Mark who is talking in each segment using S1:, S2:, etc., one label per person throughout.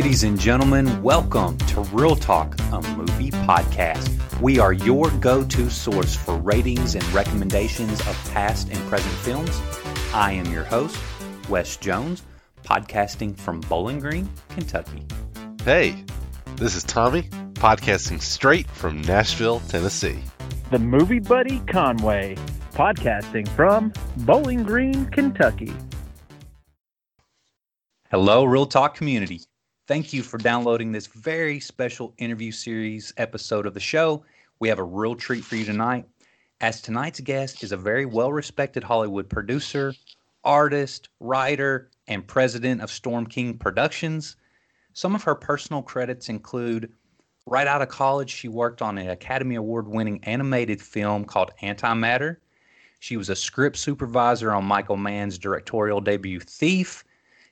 S1: Ladies and gentlemen, welcome to Real Talk, a movie podcast. We are your go to source for ratings and recommendations of past and present films. I am your host, Wes Jones, podcasting from Bowling Green, Kentucky.
S2: Hey, this is Tommy, podcasting straight from Nashville, Tennessee.
S3: The movie buddy Conway, podcasting from Bowling Green, Kentucky.
S1: Hello, Real Talk community. Thank you for downloading this very special interview series episode of the show. We have a real treat for you tonight, as tonight's guest is a very well respected Hollywood producer, artist, writer, and president of Storm King Productions. Some of her personal credits include right out of college, she worked on an Academy Award winning animated film called Antimatter. She was a script supervisor on Michael Mann's directorial debut Thief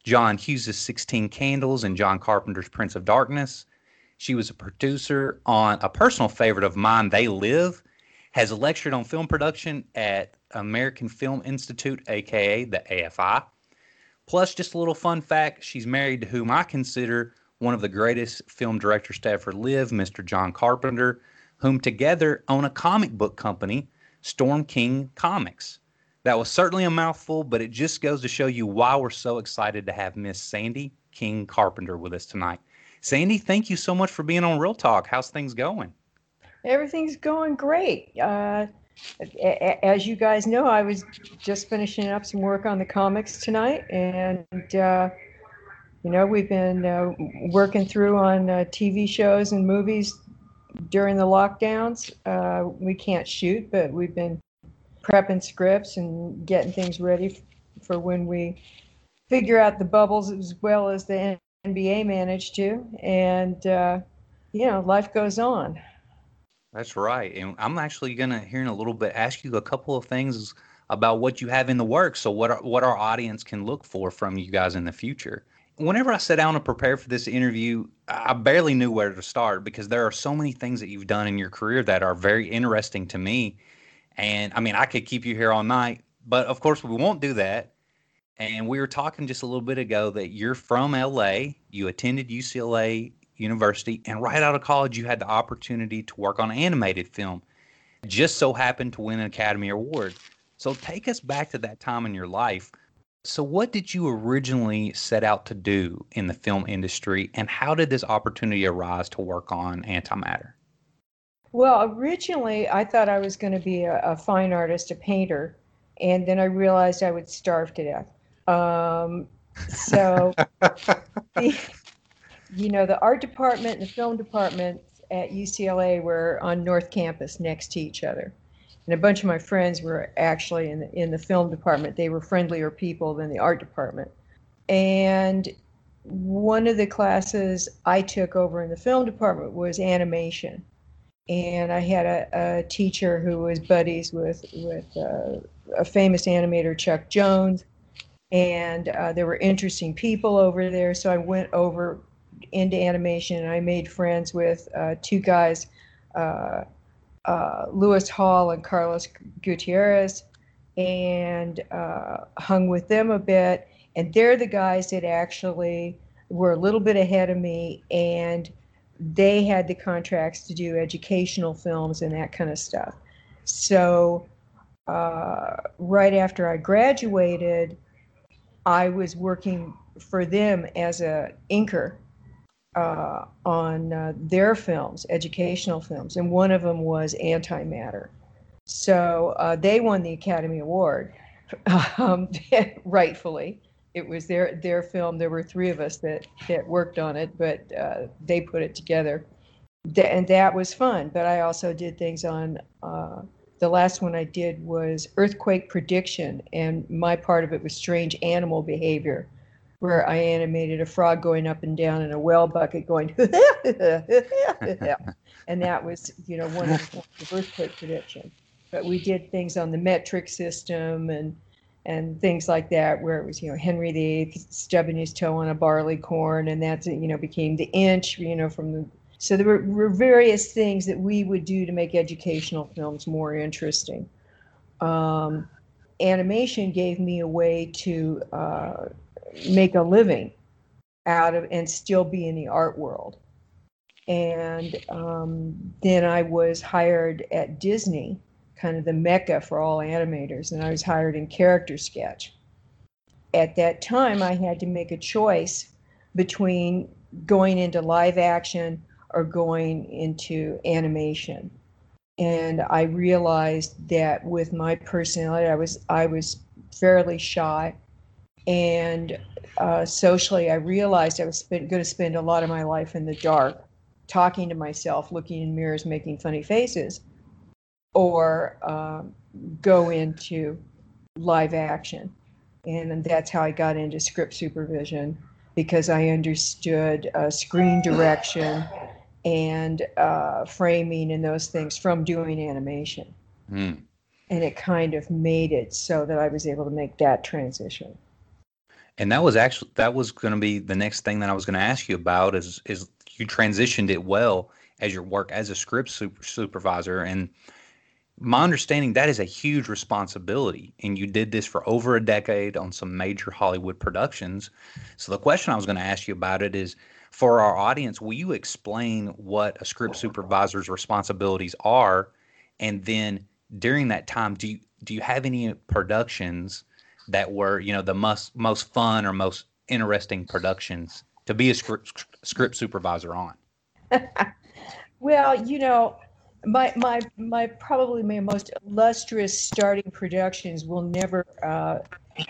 S1: John Hughes' 16 Candles and John Carpenter's Prince of Darkness. She was a producer on a personal favorite of mine, They Live, has lectured on film production at American Film Institute, aka the AFI. Plus, just a little fun fact she's married to whom I consider one of the greatest film directors to ever live, Mr. John Carpenter, whom together own a comic book company, Storm King Comics. That was certainly a mouthful, but it just goes to show you why we're so excited to have Miss Sandy King Carpenter with us tonight. Sandy, thank you so much for being on Real Talk. How's things going?
S4: Everything's going great. Uh, as you guys know, I was just finishing up some work on the comics tonight, and uh, you know we've been uh, working through on uh, TV shows and movies during the lockdowns. Uh, we can't shoot, but we've been prepping scripts and getting things ready for when we figure out the bubbles as well as the NBA managed to. And, uh, you know, life goes on.
S1: That's right. And I'm actually going to, here in a little bit, ask you a couple of things about what you have in the works. So, what, are, what our audience can look for from you guys in the future. Whenever I sat down to prepare for this interview, I barely knew where to start because there are so many things that you've done in your career that are very interesting to me and I mean, I could keep you here all night, but of course, we won't do that. And we were talking just a little bit ago that you're from LA, you attended UCLA University, and right out of college, you had the opportunity to work on animated film. Just so happened to win an Academy Award. So take us back to that time in your life. So, what did you originally set out to do in the film industry, and how did this opportunity arise to work on antimatter?
S4: Well, originally I thought I was going to be a, a, fine artist, a painter, and then I realized I would starve to death. Um, so, the, you know, the art department and the film department at UCLA were on North Campus next to each other. And a bunch of my friends were actually in the, in the film department. They were friendlier people than the art department. And one of the classes I took over in the film department was animation and I had a, a teacher who was buddies with with uh, a famous animator, Chuck Jones, and uh, there were interesting people over there. So I went over into animation, and I made friends with uh, two guys, uh, uh, Lewis Hall and Carlos Gutierrez, and uh, hung with them a bit. And they're the guys that actually were a little bit ahead of me and they had the contracts to do educational films and that kind of stuff. So, uh, right after I graduated, I was working for them as a inker uh, on uh, their films, educational films, and one of them was Antimatter. So uh, they won the Academy Award, um, rightfully it was their their film. There were three of us that that worked on it, but uh, they put it together, and that was fun. But I also did things on. Uh, the last one I did was earthquake prediction, and my part of it was strange animal behavior, where I animated a frog going up and down in a well bucket, going, and that was you know one of the earthquake prediction. But we did things on the metric system and and things like that, where it was, you know, Henry VIII stubbing his toe on a barley corn, and that's, you know, became the inch, you know, from the. So there were, were various things that we would do to make educational films more interesting. Um, animation gave me a way to uh, make a living out of and still be in the art world. And um, then I was hired at Disney, kind of the mecca for all animators, and I was hired in character sketch. At that time, I had to make a choice between going into live action or going into animation. And I realized that with my personality, I was I was fairly shy, and uh, socially, I realized I was going to spend a lot of my life in the dark talking to myself, looking in mirrors, making funny faces, or um, go into live action. And that's how I got into script supervision because I understood uh, screen direction and uh, framing and those things from doing animation.
S1: Mm.
S4: And it kind of made it so that I was able to make that transition.
S1: And that was actually that was going to be the next thing that I was going to ask you about is is you transitioned it well as your work as a script super, supervisor and my understanding that is a huge responsibility and you did this for over a decade on some major hollywood productions. So the question i was going to ask you about it is for our audience will you explain what a script oh supervisor's responsibilities are? And then during that time do you do you have any productions that were you know the most most fun or most interesting productions to be a script, script supervisor on?
S4: well, you know, my my my probably my most illustrious starting productions will never uh,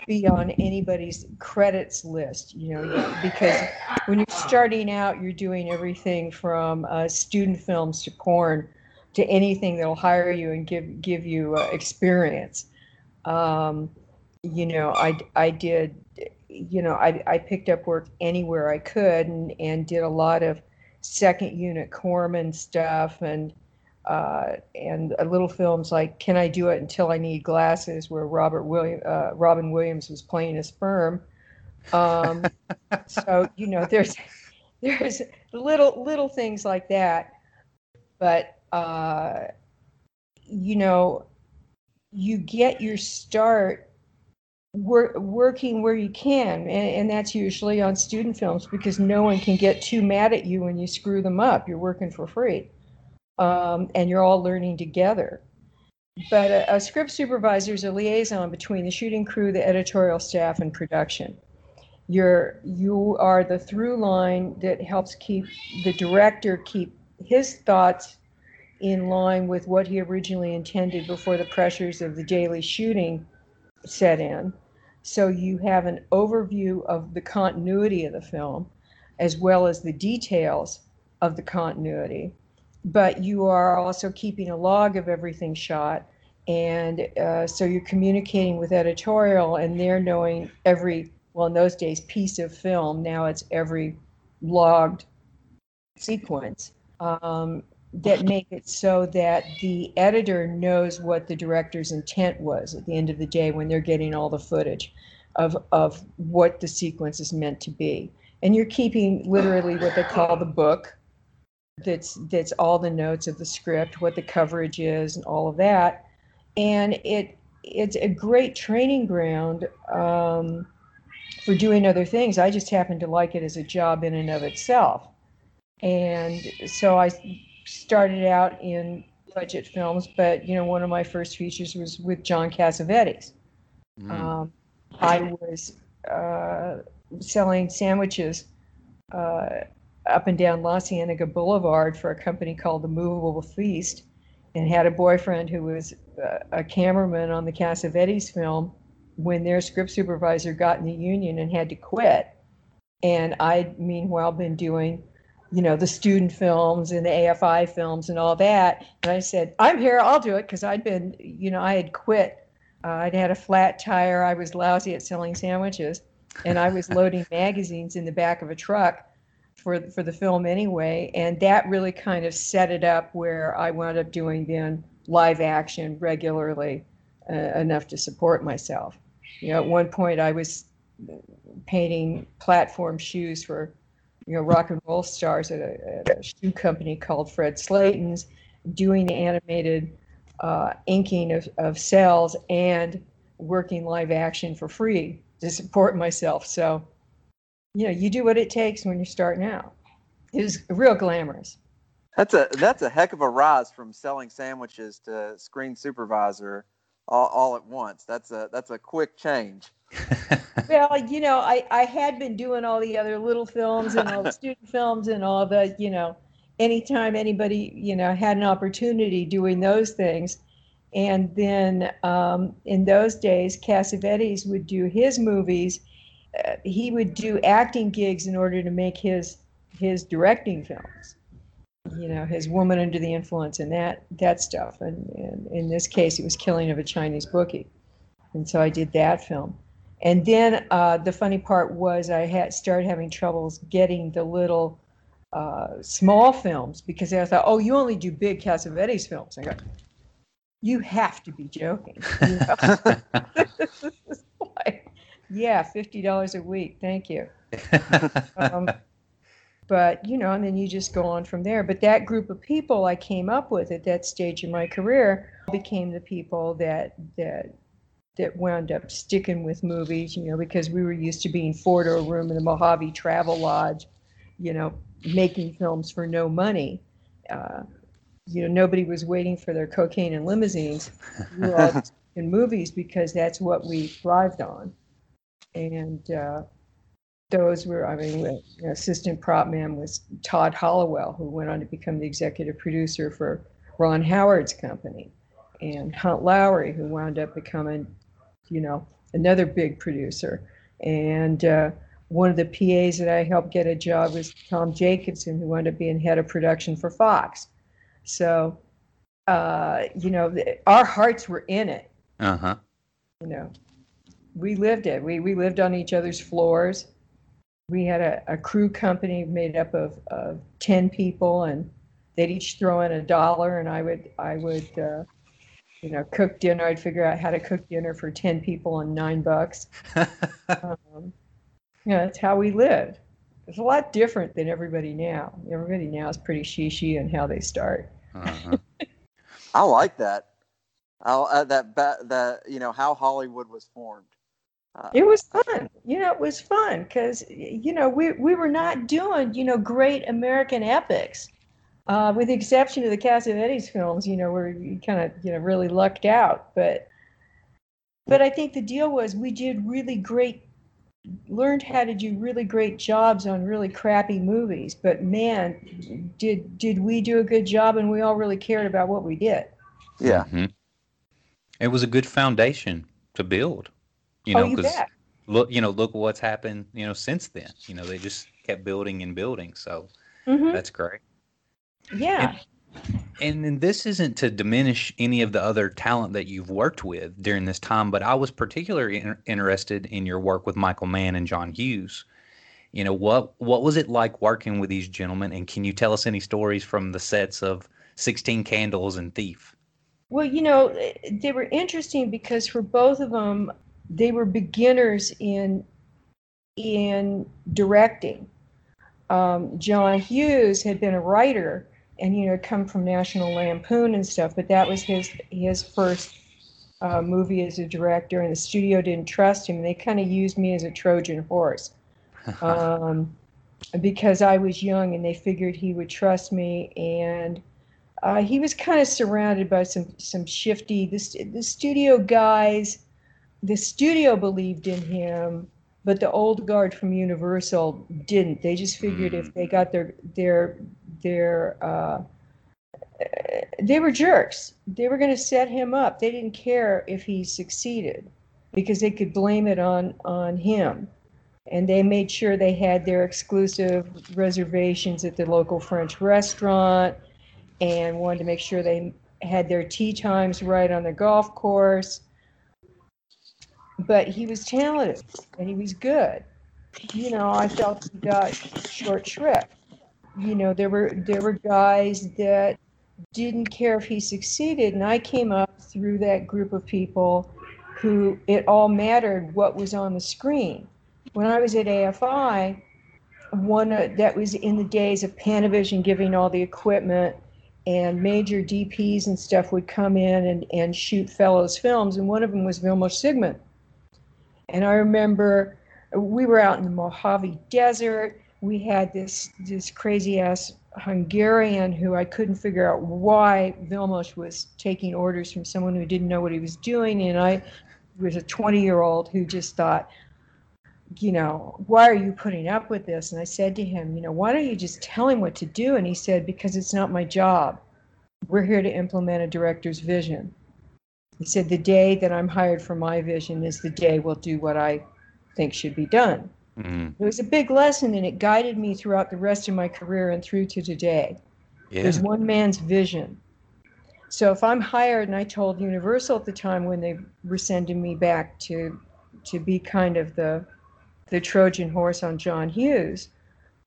S4: be on anybody's credits list. You know, because when you're starting out, you're doing everything from uh, student films to porn to anything that'll hire you and give give you uh, experience. Um, you know, I I did you know, I, I picked up work anywhere I could and, and did a lot of second unit Corman stuff and uh, and little films like Can I Do It Until I Need Glasses, where Robert William uh, Robin Williams was playing a sperm. Um, so you know, there's there's little little things like that, but uh, you know, you get your start wor- working where you can, and, and that's usually on student films because no one can get too mad at you when you screw them up. You're working for free, um, and you're all learning together. But a, a script supervisor is a liaison between the shooting crew, the editorial staff, and production. You're you are the through line that helps keep the director keep his thoughts in line with what he originally intended before the pressures of the daily shooting set in. So you have an overview of the continuity of the film as well as the details of the continuity. But you are also keeping a log of everything shot. And uh, so you're communicating with editorial, and they're knowing every, well, in those days, piece of film. Now it's every logged sequence. Um, that make it so that the editor knows what the director's intent was at the end of the day when they're getting all the footage of of what the sequence is meant to be and you're keeping literally what they call the book that's that's all the notes of the script what the coverage is and all of that and it it's a great training ground um, for doing other things i just happen to like it as a job in and of itself and so i started out in budget films, but you know, one of my first features was with John Cassavetes. Mm. Um, I was uh, selling sandwiches uh, up and down La Cienega Boulevard for a company called the Movable Feast, and had a boyfriend who was uh, a cameraman on the Cassavetes film when their script supervisor got in the union and had to quit. And I'd meanwhile been doing you know, the student films and the AFI films and all that. And I said, I'm here, I'll do it because I'd been, you know, I had quit. Uh, I'd had a flat tire. I was lousy at selling sandwiches, and I was loading magazines in the back of a truck for for the film anyway. And that really kind of set it up where I wound up doing then live action regularly uh, enough to support myself. You know, at one point I was painting platform shoes for you know, rock and roll stars at a, at a shoe company called Fred Slatten's, doing the animated uh, inking of, of cells and working live action for free to support myself. So, you know, you do what it takes when you're starting out. It was real glamorous.
S5: That's a that's a heck of a rise from selling sandwiches to screen supervisor all, all at once. That's a that's a quick change.
S4: well, you know, I, I had been doing all the other little films and all the student films and all the, you know, anytime anybody, you know, had an opportunity doing those things. And then um, in those days, Cassavetes would do his movies. Uh, he would do acting gigs in order to make his his directing films. You know, his Woman Under the Influence and that that stuff. And, and in this case, it was Killing of a Chinese Bookie. And so I did that film. And then uh, the funny part was I had started having troubles getting the little uh, small films because I thought, oh, you only do big Cassavetes films. I go, you have to be joking. You know? yeah, fifty dollars a week. Thank you. Um, but you know, and then you just go on from there. But that group of people I came up with at that stage in my career became the people that that that wound up sticking with movies, you know, because we were used to being four to a room in the Mojave Travel Lodge, you know, making films for no money. Uh, you know, nobody was waiting for their cocaine and limousines. We were all in movies because that's what we thrived on. And uh, those were, I mean, you know, assistant prop man was Todd Hallowell, who went on to become the executive producer for Ron Howard's company, and Hunt Lowry, who wound up becoming you know, another big producer. And uh, one of the PAs that I helped get a job was Tom Jacobson, who wound up being head of production for Fox. So, uh, you know, our hearts were in it.
S1: Uh huh.
S4: You know, we lived it. We we lived on each other's floors. We had a, a crew company made up of, of ten people, and they'd each throw in a dollar, and I would I would uh, you know, cook dinner. I'd figure out how to cook dinner for 10 people on nine bucks. um, yeah, that's how we lived. It's a lot different than everybody now. Everybody now is pretty shishy in how they start. Uh-huh.
S5: I like that. I, uh, that that you know how Hollywood was formed.
S4: Uh, it was fun. You know, it was fun because you know we we were not doing you know great American epics. Uh, with the exception of the Cassavetes films, you know, where you kind of, you know, really lucked out. But, but I think the deal was we did really great, learned how to do really great jobs on really crappy movies. But man, did did we do a good job? And we all really cared about what we did.
S5: Yeah. Mm-hmm.
S1: It was a good foundation to build. You
S4: oh,
S1: know,
S4: because
S1: oh, look, you know, look what's happened. You know, since then. You know, they just kept building and building. So mm-hmm. that's great.
S4: Yeah.
S1: And, and this isn't to diminish any of the other talent that you've worked with during this time, but I was particularly in, interested in your work with Michael Mann and John Hughes. You know what what was it like working with these gentlemen, and can you tell us any stories from the sets of Sixteen Candles and Thief?
S4: Well, you know, they were interesting because for both of them, they were beginners in in directing. Um, John Hughes had been a writer and you know come from National Lampoon and stuff. But that was his his first uh, movie as a director, and the studio didn't trust him. They kind of used me as a Trojan horse um, because I was young, and they figured he would trust me. And uh, he was kind of surrounded by some some shifty the, the studio guys. The studio believed in him, but the old guard from Universal didn't. They just figured mm. if they got their their their uh, they were jerks. They were going to set him up. They didn't care if he succeeded because they could blame it on on him. And they made sure they had their exclusive reservations at the local French restaurant and wanted to make sure they had their tee times right on the golf course. But he was talented and he was good. You know, I felt he got short shrift. You know there were there were guys that didn't care if he succeeded and i came up through that group of people who it all mattered what was on the screen. When i was at afi one uh, that was in the days of panavision giving all the equipment and major dps and stuff would come in and, and shoot fellows films and one of them was vilmos zsigmond and i remember we were out in the Mojave Desert. We had this this crazy ass Hungarian who I couldn't figure out why Vilmos was taking orders from someone who didn't know what he was doing, and I was a 20 year old who just thought, you know, why are you putting up with this? And I said to him, you know, why don't you just tell him what to do? And he said, because it's not my job. We're here to implement a director's vision. He said, the day that I'm hired for my vision is the day we'll do what I think should be done.
S1: Mm-hmm.
S4: It was a big lesson and it guided me throughout the rest of my career and through to today.
S1: Yeah.
S4: There's one man's vision. So if I'm hired, and I told Universal at the time when they were sending me back to to be kind of the the Trojan horse on John Hughes,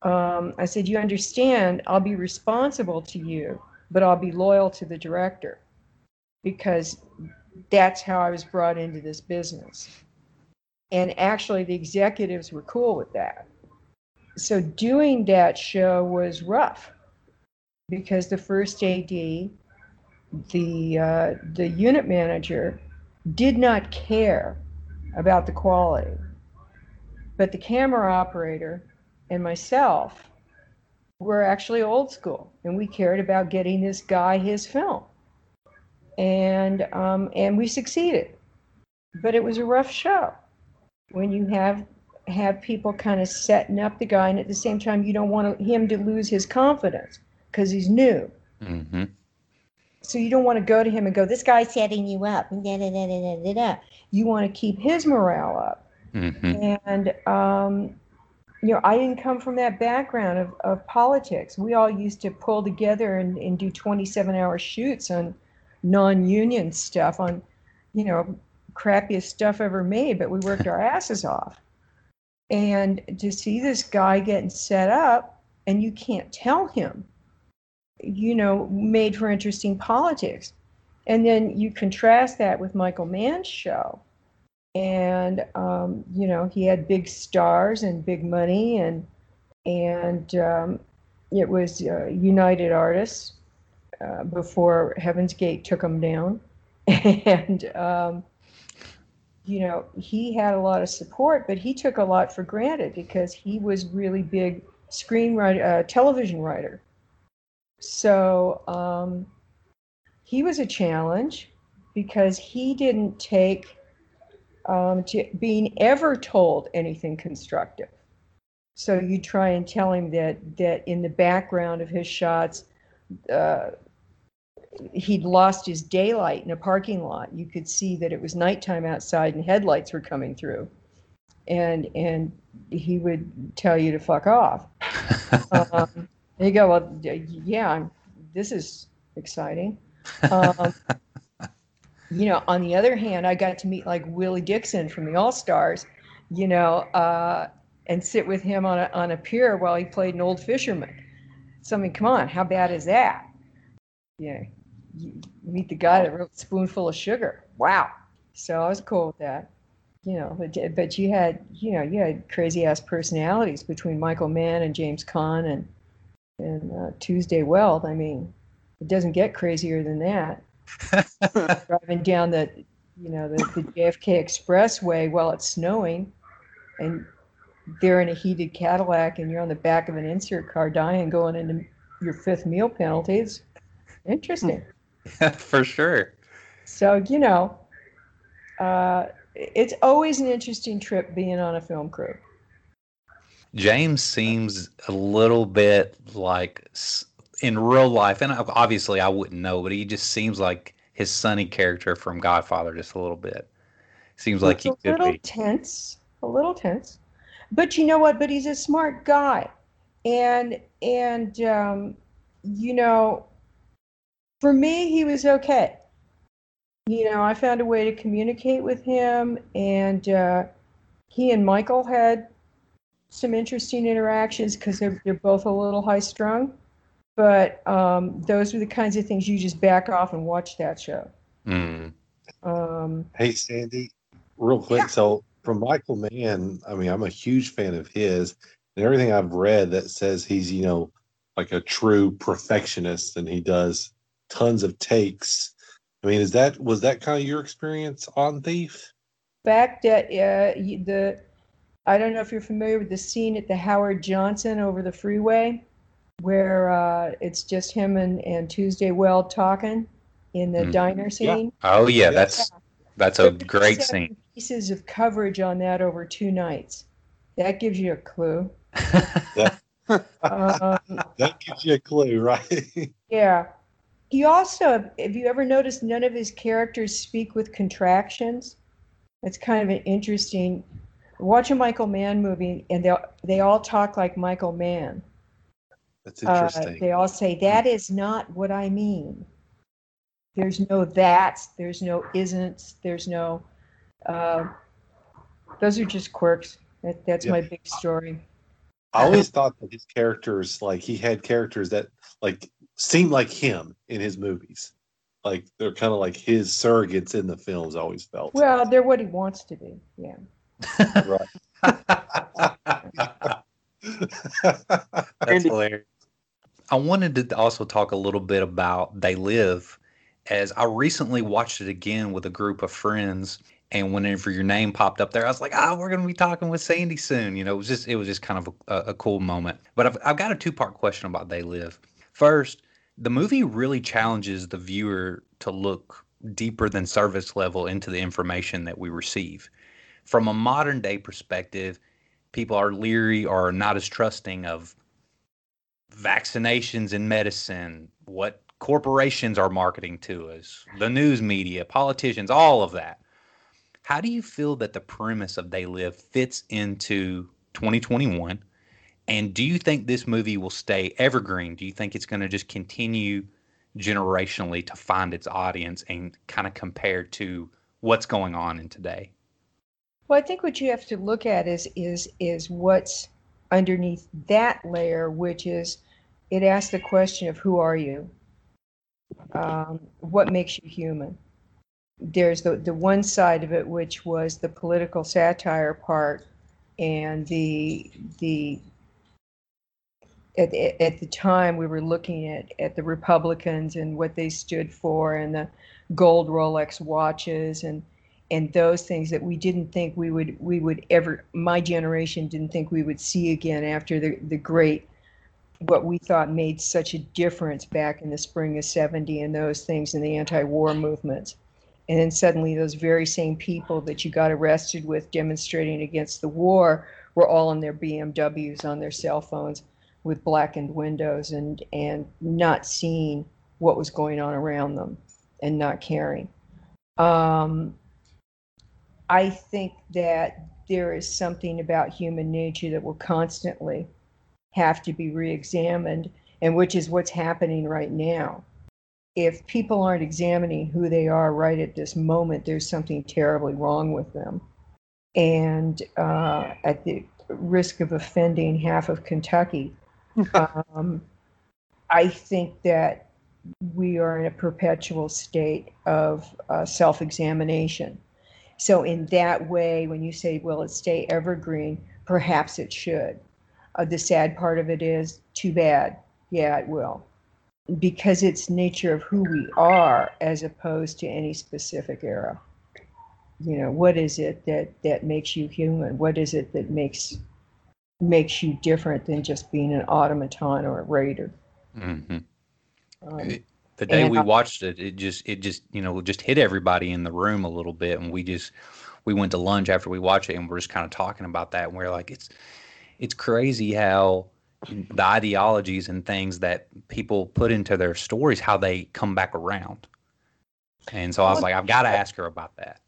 S4: um, I said, you understand, I'll be responsible to you, but I'll be loyal to the director because that's how I was brought into this business. And actually, the executives were cool with that. So doing that show was rough because the first AD, the uh, the unit manager, did not care about the quality, but the camera operator and myself were actually old school, and we cared about getting this guy his film, and um, and we succeeded, but it was a rough show when you have have people kind of setting up the guy, and at the same time you don't want him to lose his confidence because he's new.
S1: Mm-hmm.
S4: So you don't want to go to him and go, "This guy's setting you up." Da, da, da, da, da, da. You want to keep his morale up.
S1: Mm-hmm.
S4: And um, you know, I didn't come from that background of, of politics. We all used to pull together and, and do 27-hour shoots on non-union stuff, on you know, crappiest stuff ever made, but we worked our asses off. And to see this guy getting set up, and you can't tell him you know, made for interesting politics. And then you contrast that with Michael Mann's show. And, um, you know, he had big stars and big money, and, and um, it was uh, United Artists uh, before Heaven's Gate took him down. and, um, you know, he had a lot of support, but he took a lot for granted because he was really big screenwriter, uh, television writer. So um, he was a challenge because he didn't take um, to being ever told anything constructive. So you try and tell him that that in the background of his shots, uh, he'd lost his daylight in a parking lot. You could see that it was nighttime outside and headlights were coming through, and and he would tell you to fuck off. um, you go. Well, yeah, I'm, this is exciting. Um, you know, on the other hand, I got to meet like Willie Dixon from the All Stars, you know, uh, and sit with him on a, on a pier while he played an old fisherman. So, I mean, come on, how bad is that? Yeah, you meet the guy that wrote Spoonful of Sugar. Wow. So I was cool with that. You know, but, but you had, you know, you had crazy ass personalities between Michael Mann and James Caan and and uh, Tuesday Weld. I mean, it doesn't get crazier than that. Driving down the, you know, the, the JFK Expressway while it's snowing, and they're in a heated Cadillac, and you're on the back of an insert car dying, going into your fifth meal penalty. It's interesting.
S1: For sure.
S4: So you know, uh, it's always an interesting trip being on a film crew.
S1: James seems a little bit like in real life, and obviously I wouldn't know, but he just seems like his Sonny character from Godfather, just a little bit. Seems like he
S4: a
S1: could
S4: little
S1: be.
S4: tense, a little tense, but you know what? But he's a smart guy, and and um, you know, for me, he was okay. You know, I found a way to communicate with him, and uh, he and Michael had some interesting interactions because they're they're both a little high strung. But um, those were the kinds of things you just back off and watch that show.
S1: Mm.
S4: Um,
S2: Hey, Sandy, real quick.
S4: Yeah.
S2: So, from Michael Mann, I mean, I'm a huge fan of his, and everything I've read that says he's, you know, like a true perfectionist, and he does tons of takes. I mean, is that was that kind of your experience on Thief?
S4: fact that uh, the I don't know if you're familiar with the scene at the Howard Johnson over the freeway, where uh, it's just him and, and Tuesday Weld talking in the
S1: Mhm.
S4: diner scene.
S1: Oh yeah,
S2: Yeah.
S1: that's that's a
S4: But
S1: great scene.
S4: Pieces of coverage on that over two nights. That gives you a clue. Um,
S2: That gives you a clue, right?
S4: yeah. He also, have you ever noticed none of his characters speak with contractions? It's kind of an interesting. Watch a Michael Mann movie, and they they all talk like Michael Mann.
S2: That's
S4: Uh,
S2: interesting.
S4: they all say that is not what I mean. There's no that's. There's no isn't. There's no. Uh, those are just quirks. That, that's
S2: Yeah.
S4: my big story.
S2: I always thought that his characters, like he had characters that like seemed like him in his movies. Like they're kind of like his surrogates in the films. Always felt.
S4: Well, they're what he wants to be. Yeah.
S1: That's hilarious. I wanted to also talk a little bit about They Live, as I recently watched it again with a group of friends. And whenever your name popped up there, I was like, "Ah, we're going to be talking with Sandy soon." You know, it was just it was just kind of a, a cool moment. But I've I've got a two part question about They Live. First, the movie really challenges the viewer to look deeper than service level into the information that we receive. From a modern day perspective, people are leery or not as trusting of vaccinations and medicine, what corporations are marketing to us, the news media, politicians, all of that. How do you feel that the premise of They Live fits into 2021? And do you think this movie will stay evergreen? Do you think it's going to just continue generationally to find its audience and kind of compare to what's going on in today?
S4: Well, I think what you have to look at is is is what's underneath that layer, which is it asks the question of who are you? Um, what makes you human? There's the the one side of it, which was the political satire part, and the the at, at the time we were looking at at the Republicans and what they stood for, and the gold Rolex watches and and those things that we didn't think we would we would ever my generation didn't think we would see again after the the great what we thought made such a difference back in the spring of 70 and those things in the anti-war movements. And then suddenly those very same people that you got arrested with demonstrating against the war were all in their BMWs on their cell phones with blackened windows and and not seeing what was going on around them and not caring. Um, I think that there is something about human nature that will constantly have to be re-examined and which is what's happening right now. If people aren't examining who they are right at this moment there's something terribly wrong with them. And uh, at the risk of offending half of kentucky um, i think that we are in a perpetual state of uh, self-examination so in that way, when you say, will it stay evergreen, perhaps it should. Uh, the sad part of it is, too bad. Yeah, it will. Because it's nature of who we are as opposed to any specific era. You know, what is it that, that makes you human? What is it that makes makes you different than just being an automaton or a raider?
S1: hmm
S4: Um,
S1: the day we
S4: I-
S1: watched it, it just it just you know just hit everybody in the room a little bit, and we just we went to lunch after we watched it, and we're just kind of talking about that, and we're like, it's it's crazy how the ideologies and things that people put into their stories, how they come back around. And so I was like, I've got to ask her about that.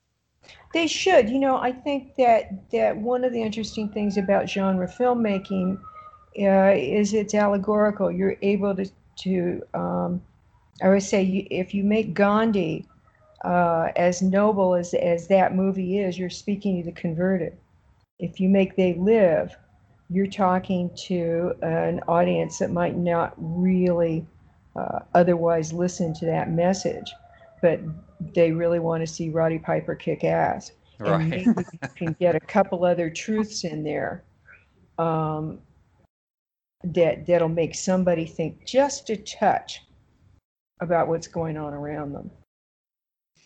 S4: They should. You know, I think that that one of the interesting things about genre filmmaking uh, is it's allegorical. You're able to to um, I would say you, if you make Gandhi uh, as noble as as that movie is, you're speaking to the converted. If you make They Live, you're talking to an audience that might not really uh, otherwise listen to that message, but they really want to see Roddy Piper kick ass and
S1: Right.
S4: maybe you can get a couple other truths in there um, that that'll make somebody think just a touch about what's going on around them.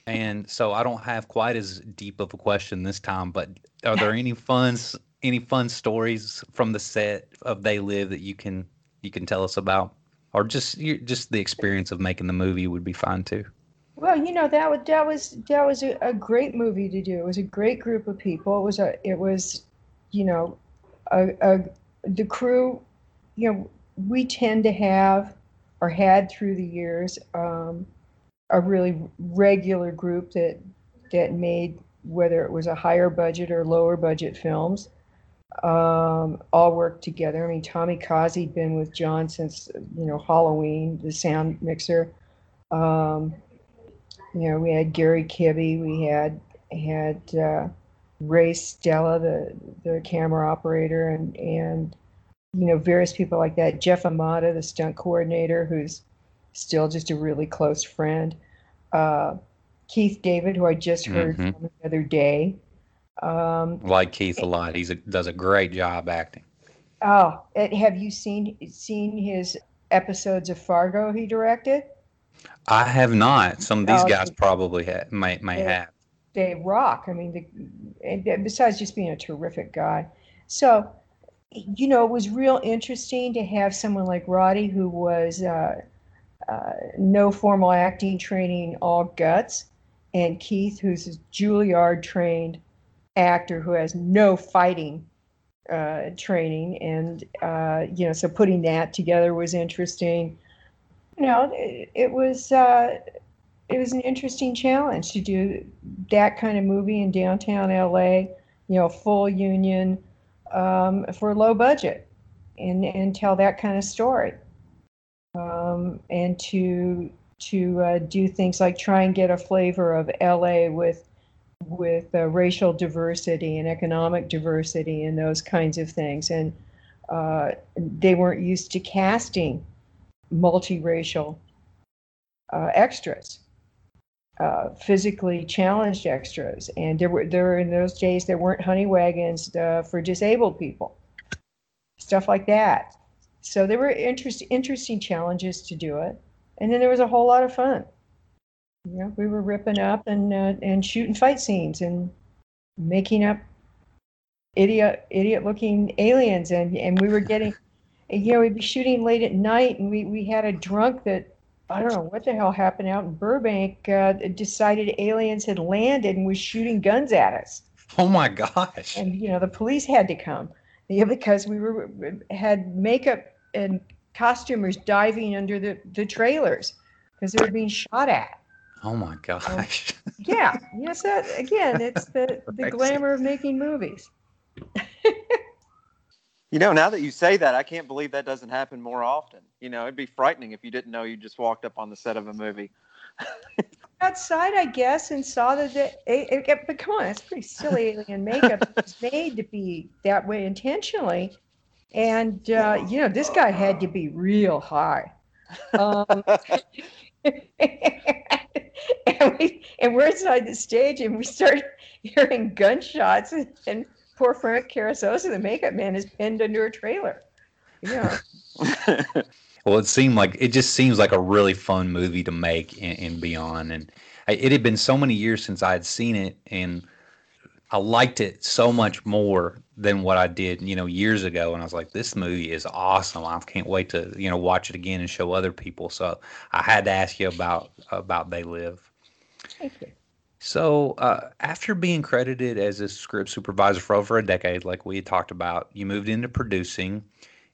S1: And so I don't have quite as deep of a question this time, but are there any fun any fun stories from the set of They Live that you can you can tell us about, or just you, just the experience of making the movie would be fine too.
S4: Well, you know that was that was that was a, a great movie to do. It was a great group of people. It was a it was, you know, a, a the crew. You know, we tend to have or had through the years um, a really regular group that that made whether it was a higher budget or lower budget films um, all worked together. I mean, Tommy Causey had been with John since you know Halloween, the sound mixer. Um, you know, we had Gary Kibbe, we had had uh, Ray Stella, the the camera operator, and and you know various people like that. Jeff Imada, the stunt coordinator, who's still just a really close friend. Uh, Keith David, who I just heard
S1: Mhm.
S4: from the other day. Um,
S1: Like Keith a lot. He's a, does a great job acting.
S4: oh, and have you seen seen his episodes of Fargo he directed?
S1: I have not. Some of these
S4: Oh,
S1: guys probably ha- may
S4: Yeah.
S1: have.
S4: they rock. I mean, the, besides just being a terrific guy, so you know, it was real interesting to have someone like Roddy who was uh, uh, no formal acting training, all guts, and Keith who's a Juilliard trained actor who has no fighting uh, training, and uh, you know, so putting that together was interesting. You know, it, it was. Uh, it was an interesting challenge to do that kind of movie in downtown LA, you know, full union um, for low budget and, and tell that kind of story. Um, and to to uh, do things like try and get a flavor of LA with with uh, racial diversity and economic diversity and those kinds of things. And uh, they weren't used to casting multiracial uh, extras uh, physically challenged extras, and there were there in those days there weren't honey wagons uh, for disabled people, stuff like that. So there were interest, interesting challenges to do it, and then there was a whole lot of fun. You know, we were ripping up and uh, and shooting fight scenes and making up idiot idiot looking aliens, and and we were getting, you know, we'd be shooting late at night, and we we had a drunk that I don't know what the hell happened out in Burbank. Uh, decided aliens had landed and was shooting guns at us,
S1: Oh my gosh.
S4: and you know the police had to come, yeah, because we were had makeup and costumers diving under the the trailers because they were being shot at.
S1: Oh my gosh.
S4: Yeah, yes, that again, it's the the glamour of making movies.
S5: You know, now that you say that, I can't believe that doesn't happen more often. You know, it'd be frightening if you didn't know you just walked up on the set of a movie.
S4: outside, I guess, and saw that. The, it, it, but come on, it's pretty silly alien makeup. It's made to be that way intentionally, and uh, you know this guy had to be real high. Um, and, we, and we're inside the stage, and we start hearing gunshots, and, and poor Frank Carrisosa, the makeup man, is pinned under a trailer. Yeah.
S1: Well, it seemed like it just seems like a really fun movie to make and, and beyond. And I, it had been so many years since I had seen it, and I liked it so much more than what I did, you know, years ago. And I was like, this movie is awesome. I can't wait to, you know, watch it again and show other people. So I had to ask you about about They Live.
S4: Thank you.
S1: So, uh, after being credited as a script supervisor for over a decade, like we had talked about, you moved into producing,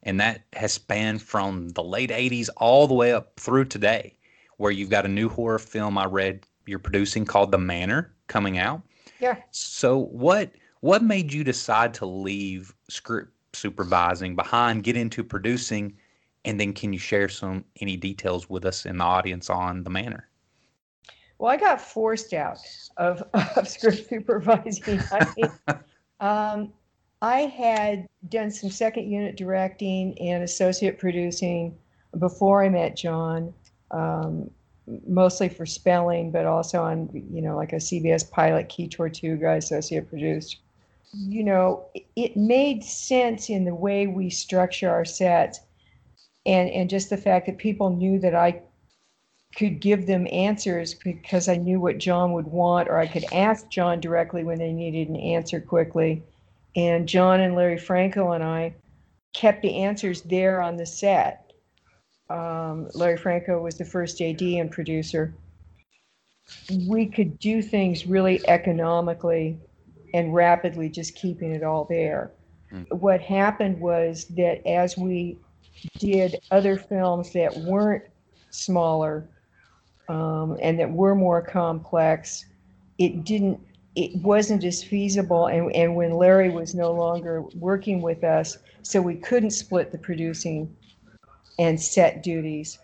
S1: and that has spanned from the late 80s all the way up through today, where you've got a new horror film I read you're producing called The Manor coming out.
S4: Yeah.
S1: So, what what made you decide to leave script supervising behind, get into producing, and then can you share some any details with us in the audience on The Manor?
S4: Well, I got forced out of, of script supervising. I mean, um, I had done some second unit directing and associate producing before I met John, um, mostly for Spelling, but also on, you know, like a CBS pilot, Key Tortuga, associate produced. You know, it- it made sense in the way we structure our sets and, and just the fact that people knew that I could give them answers because I knew what John would want, or I could ask John directly when they needed an answer quickly. and John and Larry Franco and I kept the answers there on the set. Um, Larry Franco was the first AD and producer. We could do things really economically and rapidly, just keeping it all there.
S1: Mm.
S4: What happened was that as we did other films that weren't smaller um, and that were more complex, it didn't it wasn't as feasible and, and when larry was no longer working with us so we couldn't split the producing and set duties.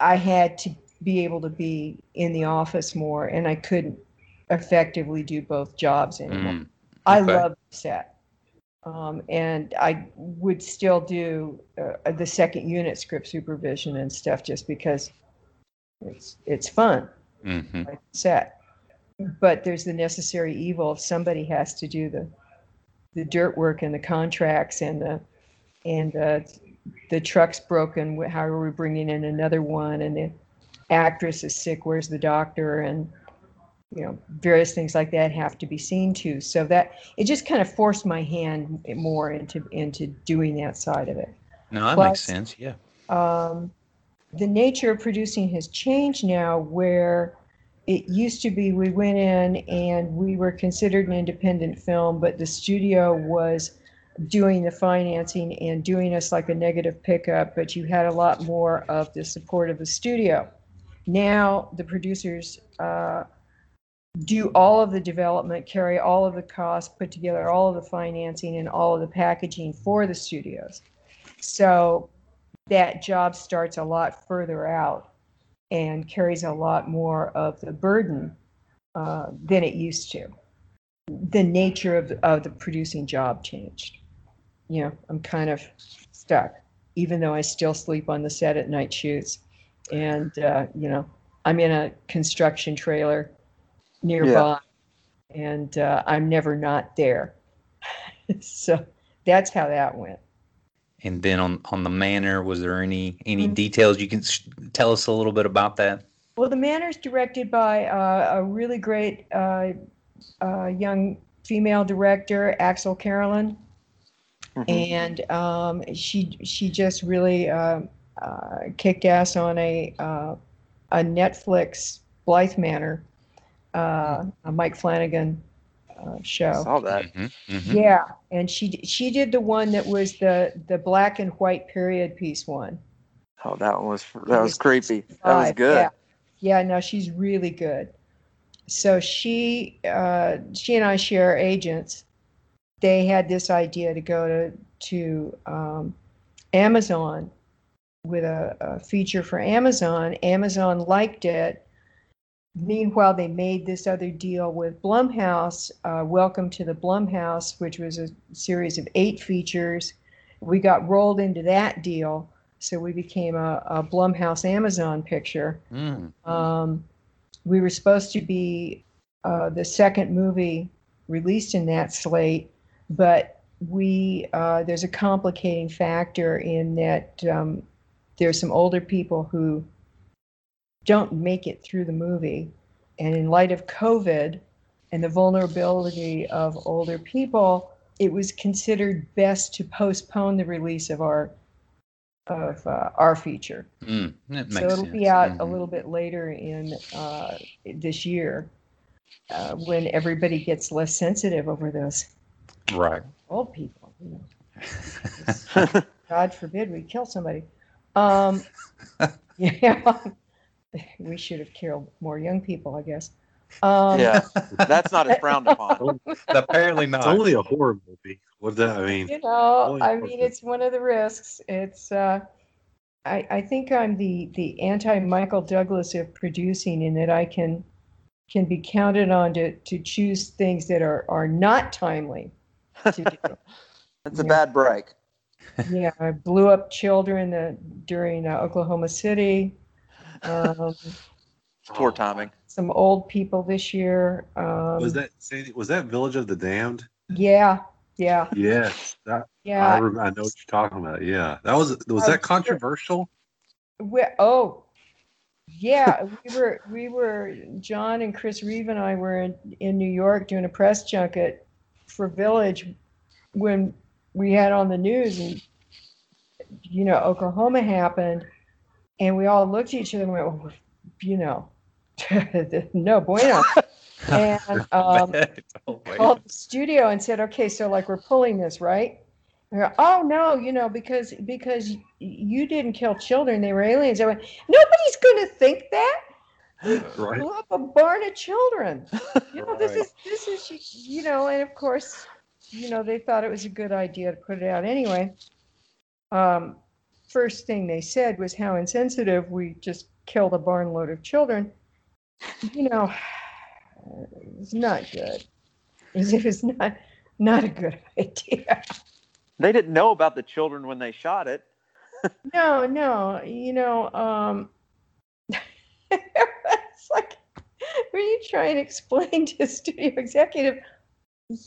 S4: I had to be able to be in the office more and i couldn't effectively do both jobs anymore.
S1: Mm,
S4: i love set um, and i would still do uh, the second unit script supervision and stuff just because it's it's fun
S1: mhm.
S4: like set. But there's the necessary evil if somebody has to do the the dirt work and the contracts and the and the the truck's broken. How are we bringing in another one? And the actress is sick. Where's the doctor? And you know, various things like that have to be seen to. So that it just kind of forced my hand more into into doing that side of it
S1: No, that
S4: Plus-
S1: makes sense. Yeah.
S4: um, the nature of producing has changed now where it used to be we went in and we were considered an independent film but the studio was doing the financing and doing us like a negative pickup but you had a lot more of the support of the studio. Now the producers uh, do all of the development carry all of the costs put together all of the financing and all of the packaging for the studios. So that job starts a lot further out and carries a lot more of the burden uh, than it used to. The nature of, of the producing job changed. You know, I'm kind of stuck, even though I still sleep on the set at night shoots. And, uh, you know, I'm in a construction trailer nearby and uh, I'm never not there. so that's how that went.
S1: And then on on the manor, was there any any
S4: Mhm.
S1: details you can s- tell us a little bit about that?
S4: Well, The Manor's directed by uh, a really great uh, uh, young female director, Axelle Carolyn,
S5: Mhm.
S4: and um, she she just really uh, uh, kicked ass on a uh, a Netflix Bly Manor, uh, a Mike Flanagan uh, show.
S5: Saw that.
S1: Mhm, mhm.
S4: Yeah, and she she did the one that was the the black and white period piece one.
S5: Oh, that one was that was creepy. That was good.
S4: Yeah, yeah. No, she's really good. So she, uh, she and I share agents. They had this idea to go to to um, Amazon with a, a feature for Amazon. Amazon liked it. Meanwhile, they made this other deal with Blumhouse. Uh, Welcome to the Blumhouse, which was a series of eight features. We got rolled into that deal, so we became a, a Blumhouse Amazon picture.
S1: Mm,
S4: Um, we were supposed to be uh, the second movie released in that slate, but we uh, there's a complicating factor in that um, there's some older people who don't make it through the movie, and in light of COVID and the vulnerability of older people, it was considered best to postpone the release of our of uh, our feature.
S1: mm,
S4: So it'll
S1: sense.
S4: be out a
S1: Mhm.
S4: little bit later in uh, this year uh, when everybody gets less sensitive over those
S1: Right.
S4: old people. You know. God forbid we kill somebody. Um, yeah, we should have killed more young people, I guess. Um,
S5: yeah, that's not as frowned upon.
S1: Apparently not.
S2: It's only a horror movie. What does that mean?
S4: you know i mean
S2: the-
S4: it's one of the risks it's uh i i think i'm the the anti michael douglas of producing in that i can can be counted on to to choose things that are are not timely to do
S5: It's a
S4: Yeah.
S5: bad break.
S4: yeah i blew up children the, during uh, oklahoma city um,
S5: Poor
S2: Oh,
S5: timing.
S4: some old people this year um,
S2: Was that Sandy? Was that Village of the Damned?
S4: yeah yeah
S2: Yes, that, I,
S4: yeah
S2: rem- I know what you're talking about. Yeah, that was was
S4: Uh,
S2: that controversial?
S4: We, oh, yeah, we were we were John and Chris Reeve and I were in, in New York doing a press junket for Village when we had on the news and you know Oklahoma happened, and we all looked at each other and went, well, you know, no bueno. and um,
S1: Oh,
S4: called the studio and said, "Okay, so like we're pulling this, right?" Oh no, you know, because because you didn't kill children; they were aliens. I went, nobody's going to think that.
S2: Right.
S4: Blew up a barn of children. You know, this is this is you know, and of course, you know, they thought it was a good idea to put it out anyway. Um, first thing they said was how insensitive we just killed a barnload of children. You know, it's not good. It was not not a good idea.
S5: They didn't know about the children when they shot it.
S4: No, no, you know, um, it's like when you try and explain to a studio executive,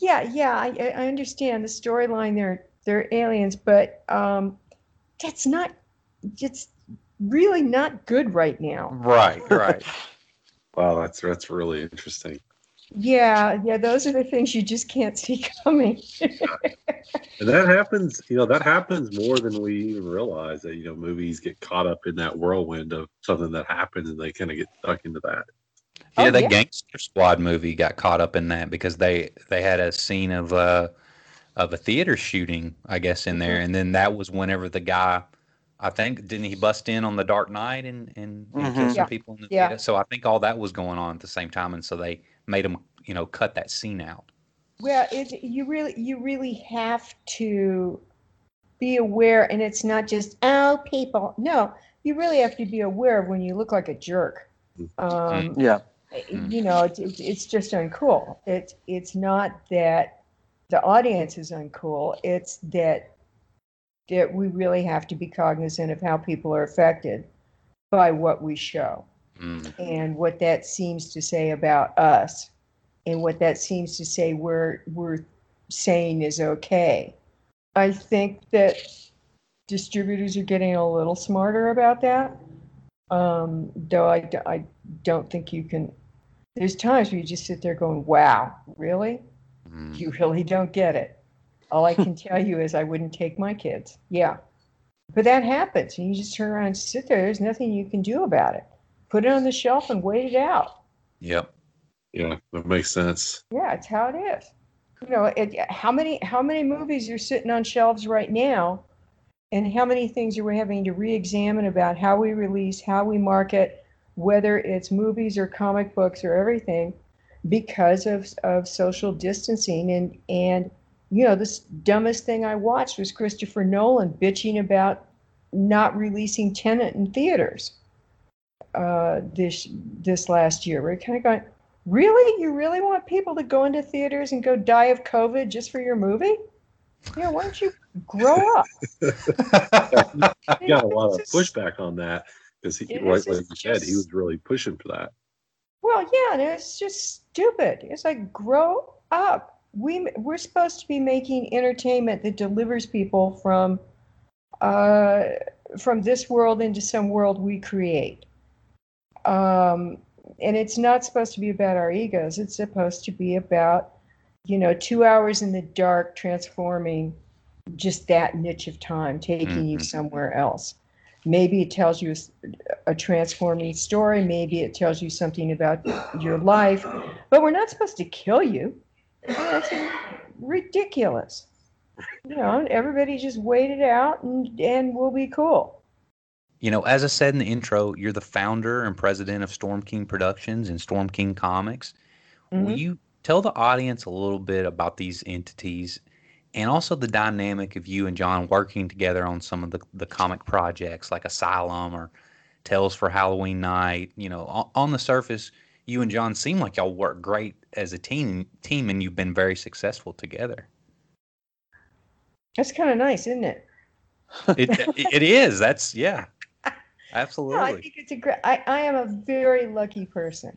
S4: yeah, yeah, I, I I understand the storyline. They're they're aliens, but um, that's not. It's really not good right now.
S1: Right, right.
S2: Wow, that's that's really interesting.
S4: Yeah, yeah, those are the things you just can't see coming.
S2: And that happens, you know, that happens more than we even realize that, you know, movies get caught up in that whirlwind of something that happens and they kind of get stuck into that.
S1: Yeah,
S4: Oh,
S1: that
S4: yeah.
S1: Gangster Squad movie got caught up in that because they they had a scene of uh of a theater shooting, I guess, in there, and then that was whenever the guy, I think, didn't he bust in on the Dark Knight and and, and kill some
S4: Yeah.
S1: people in the
S4: Yeah.
S1: theater? So I think all that was going on at the same time, and so they made him, you know, cut that scene out.
S4: Well, it you really you really have to be aware, and it's not just oh people. No, you really have to be aware of when you look like a jerk. Um,
S5: Yeah.
S1: Mm.
S4: You know, it's it's it's just uncool. It's it's not that the audience is uncool. It's that that we really have to be cognizant of how people are affected by what we show
S1: Mm.
S4: and what that seems to say about us and what that seems to say we're we're saying is okay. I think that distributors are getting a little smarter about that. Um, though I, I don't think you can. There's times where you just sit there going, "Wow, really?
S1: Mm.
S4: You really don't get it." All I can tell you is I wouldn't take my kids. Yeah, but that happens, and you just turn around and sit there. There's nothing you can do about it put it on the shelf and wait it out.
S1: Yep.
S2: Yeah, that makes sense.
S4: Yeah, it's how it is. You know, it, how many how many movies are sitting on shelves right now, and how many things are we having to re-examine about how we release, how we market, whether it's movies or comic books or everything, because of of social distancing and and you know this dumbest thing I watched was Christopher Nolan bitching about not releasing Tenet in theaters uh, this this last year. We're kind of going, really? You really want people to go into theaters and go die of COVID just for your movie? Yeah, why don't you grow up?
S2: He got a lot of pushback on that because he,
S4: is,
S2: like you said, he was really pushing for that.
S4: Well, yeah, and it's just stupid. It's like grow up. We we're supposed to be making entertainment that delivers people from uh, from this world into some world we create. Um, and it's not supposed to be about our egos. It's supposed to be about, you know, two hours in the dark transforming just that niche of time, taking you
S1: Mhm.
S4: somewhere else. Maybe it tells you a transforming story. Maybe it tells you something about your life, but we're not supposed to kill you. That's ridiculous. You know, everybody just wait it out and, and we'll be cool.
S1: You know, as I said in the intro, you're the founder and president of Storm King Productions and Storm King Comics. Will
S4: Mhm.
S1: you tell the audience a little bit about these entities and also the dynamic of you and John working together on some of the, the comic projects like Asylum or Tales for Halloween Night? You know, on, on the surface, you and John seem like y'all work great as a team, team and you've been very successful together.
S4: That's kind of nice, isn't it?
S1: It, it, is. That's, yeah,
S4: No, I think it's a great. I, I am a very lucky person.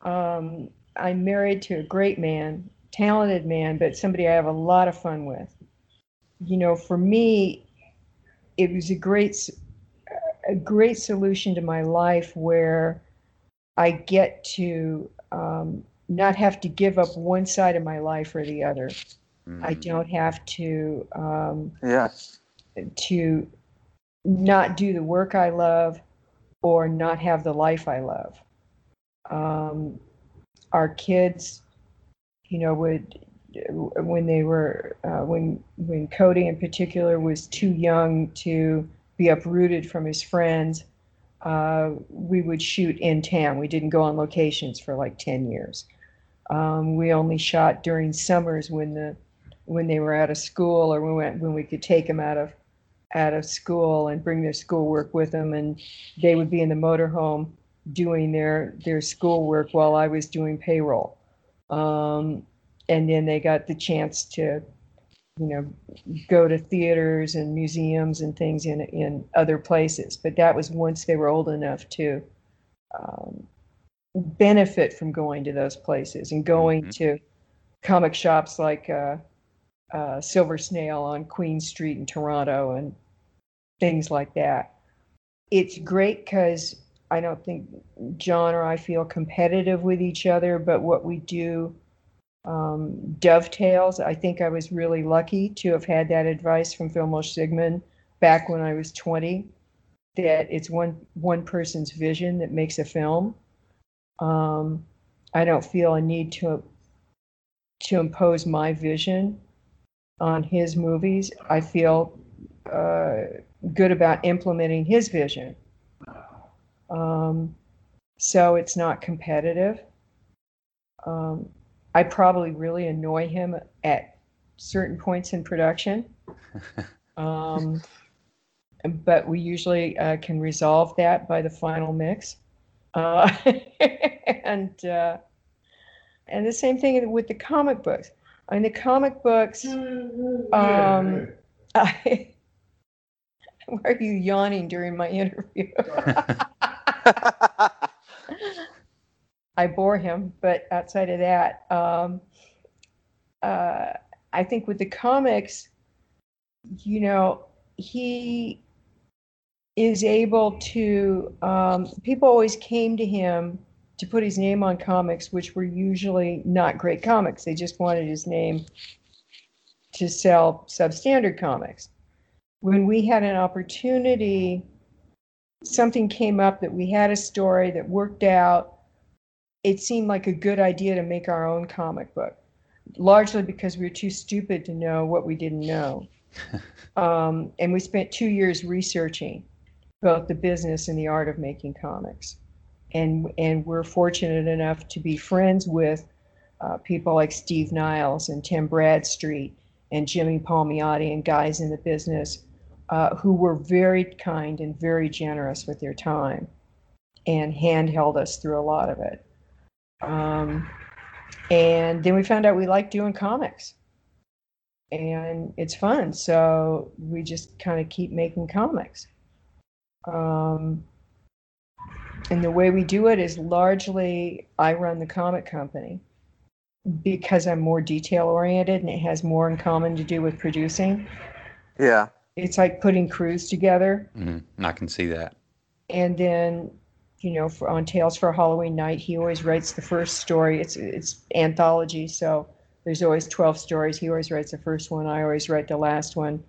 S4: Um, I'm married to a great man, talented man, but somebody I have a lot of fun with. You know, for me, it was a great, a great solution to my life where I get to um, not have to give up one side of my life or the other. I
S1: Mhm.
S4: don't have to um,
S5: Yeah.
S4: to not do the work I love or not have the life I love. Um, our kids, you know, would when they were uh, when when Cody in particular was too young to be uprooted from his friends, uh, we would shoot in town. We didn't go on locations for like ten years. Um, we only shot during summers when the when they were out of school or when we, when we could take them out of out of school and bring their schoolwork with them and they would be in the motorhome doing their their schoolwork while I was doing payroll um, and then they got the chance to you know go to theaters and museums and things in in other places but that was once they were old enough to um, benefit from going to those places and going
S1: Mhm.
S4: to comic shops like uh, uh, Silver Snail on Queen Street in Toronto and things like that. It's great because I don't think John or I feel competitive with each other, but what we do um, dovetails. I think I was really lucky to have had that advice from Vilmos Zsigmond back when I was 20 that it's one one person's vision that makes a film. Um, I don't feel a need to to impose my vision on his movies. I feel uh, good about implementing his vision. Um, so it's not competitive. Um, I probably really annoy him at certain points in production. Um, but we usually uh, can resolve that by the final mix. Uh, and uh, and the same thing with the comic books. I mean, the comic books. Um, I, why are you yawning during my interview? I bore him, but outside of that, um, uh, I think with the comics, you know, he is able to. Um, people always came to him to put his name on comics, which were usually not great comics. They just wanted his name to sell substandard comics. When we had an opportunity, something came up that we had a story that worked out. It seemed like a good idea to make our own comic book, largely because we were too stupid to know what we didn't know. um, and we spent two years researching both the business and the art of making comics. And, and we're fortunate enough to be friends with uh, people like Steve Niles and Tim Bradstreet and Jimmy Palmiotti and guys in the business uh, who were very kind and very generous with their time and handheld us through a lot of it. Um, and then we found out we liked doing comics and it's fun. So we just kind of keep making comics. Um, and the way we do it is largely I run the comic company because I'm more detail oriented and it has more in common to do with producing.
S5: yeah.
S4: It's like putting crews together.
S1: Mhm. I can see that.
S4: And then, you know, for on Tales for Halloween Night, he always writes the first story. It's it's anthology, so there's always 12 stories. He always writes the first one. I always write the last one.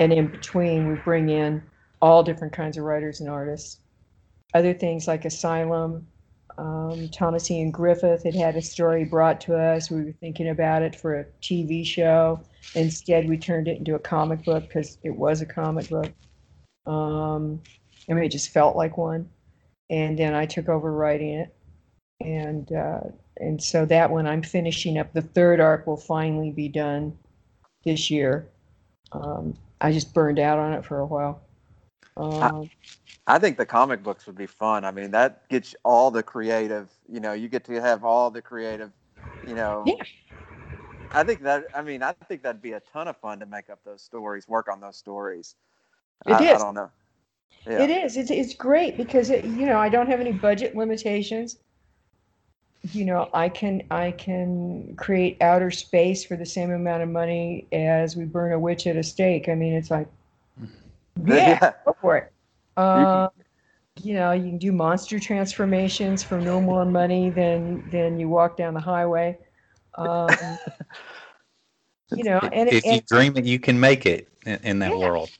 S4: And in between, we bring in all different kinds of writers and artists. Other things like Asylum, um, Thomas Ian Griffith had had a story brought to us. We were thinking about it for a TV show. Instead, we turned it into a comic book because it was a comic book. Um, I mean, it just felt like one. And then I took over writing it. And uh, and so that one I'm finishing up. The third arc will finally be done this year. Um, I just burned out on it for a while. Um,
S5: I think the comic books would be fun. I mean, that gets all the creative. You know, you get to have all the creative. You know.
S4: Yeah.
S5: I think that. I mean, I think that'd be a ton of fun to make up those stories, work on those stories.
S4: It
S5: I, I don't know. Yeah.
S4: It is. It's it's great because it, you know I don't have any budget limitations. You know I can I can create outer space for the same amount of money as we burn a witch at a stake. I mean it's like, yeah, go for it. Uh, you know you can do monster transformations for no more money than than you walk down the highway. Um, you know, and,
S1: if you
S4: and
S1: dream it, you can make it in, in that
S4: Yeah.
S1: world.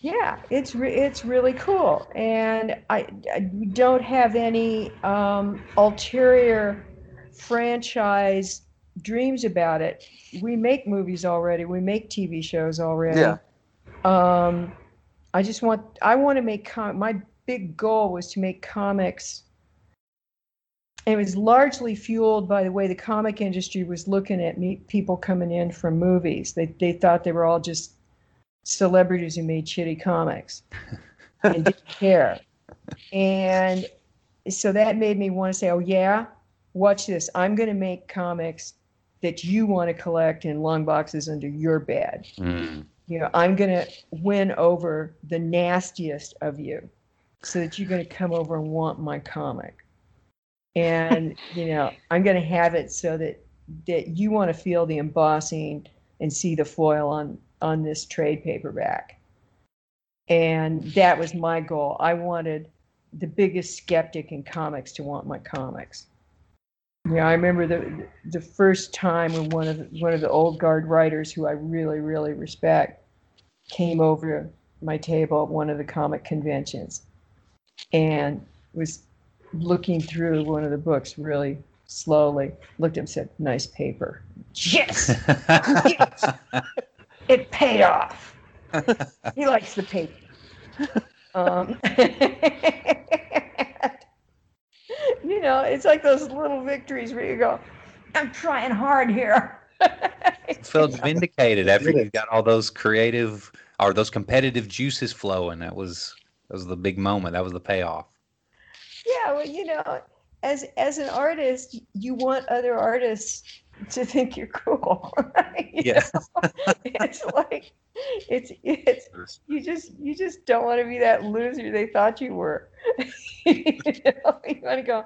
S4: yeah, it's re- it's really cool, and I, I don't have any um, ulterior franchise dreams about it. We make movies already. We make TV shows already.
S5: Yeah.
S4: Um, I just want I want to make com- my big goal was to make comics. And it was largely fueled by the way the comic industry was looking at me, people coming in from movies. They they thought they were all just celebrities who made shitty comics and didn't care. And so that made me want to say, "Oh yeah, watch this. I'm going to make comics that you want to collect in long boxes under your bed."
S1: Mm.
S4: You know, I'm going to win over the nastiest of you so that you're going to come over and want my comic. And, you know, I'm going to have it so that that you want to feel the embossing and see the foil on on this trade paperback. And that was my goal. I wanted the biggest skeptic in comics to want my comics. Yeah, I remember the the first time when one of the, one of the old guard writers who I really really respect came over to my table at one of the comic conventions and was looking through one of the books really slowly. Looked up and said, "Nice paper." Yes, it paid off. he likes the paper. Um, you know, it's like those little victories where you go, I'm trying hard here.
S1: Felt vindicated after
S2: did
S1: you
S2: it.
S1: got all those creative or those competitive juices flowing. That was that was the big moment. That was the payoff.
S4: yeah, well, you know, as as an artist, you want other artists to think you're cool. You
S1: Yes.
S4: it's like it's it's you just you just don't want to be that loser they thought you were. you, know? you want to go,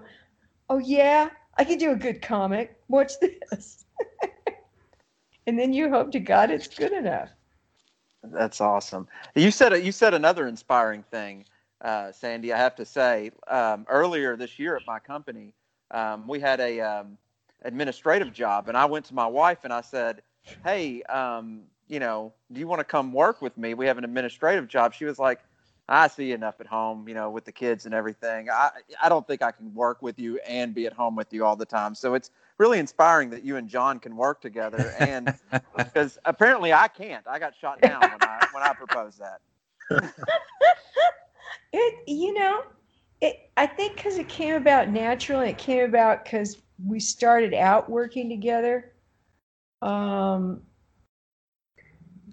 S4: oh yeah, I can do a good comic. Watch this, and then you hope to God it's good enough.
S5: That's awesome. You said you said another inspiring thing, uh, Sandy. I have to say, um, earlier this year at my company, um, we had a um, administrative job, and I went to my wife and I said, "Hey, um, you know, do you want to come work with me? We have an administrative job." She was like, "I see enough at home, you know, with the kids and everything. I I don't think I can work with you and be at home with you all the time." So it's really inspiring that you and John can work together, and because apparently I can't. I got shot down when I when I proposed that.
S4: It, you know, it. I think because it came about naturally. It came about because we started out working together. Um,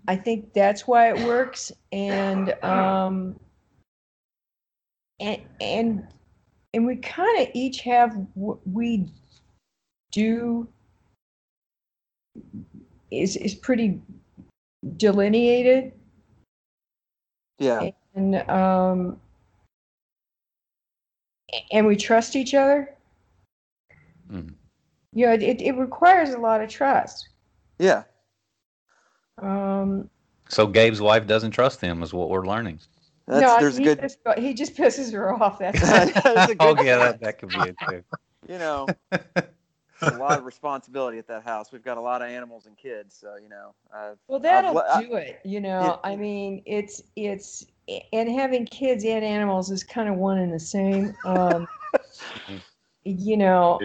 S4: I think that's why it works, and um, and and and we kind of each have what we do is is pretty delineated.
S5: Yeah,
S4: and um and we trust each other
S1: Mhm.
S4: you know it, it requires a lot of trust
S5: yeah.
S4: um
S1: So Gabe's wife doesn't trust him, is what we're learning.
S5: That's,
S4: no
S5: there's
S4: he
S5: good.
S4: just, he just pisses her off that's all.
S5: There's
S1: Oh yeah, that, that could be it too.
S5: you know, a lot of responsibility at that house. We've got a lot of animals and kids, so you know. Uh,
S4: well that'll
S5: le- I-
S4: do it you know
S5: Yeah.
S4: i mean it's it's and having kids and animals is kind of one and the same um you know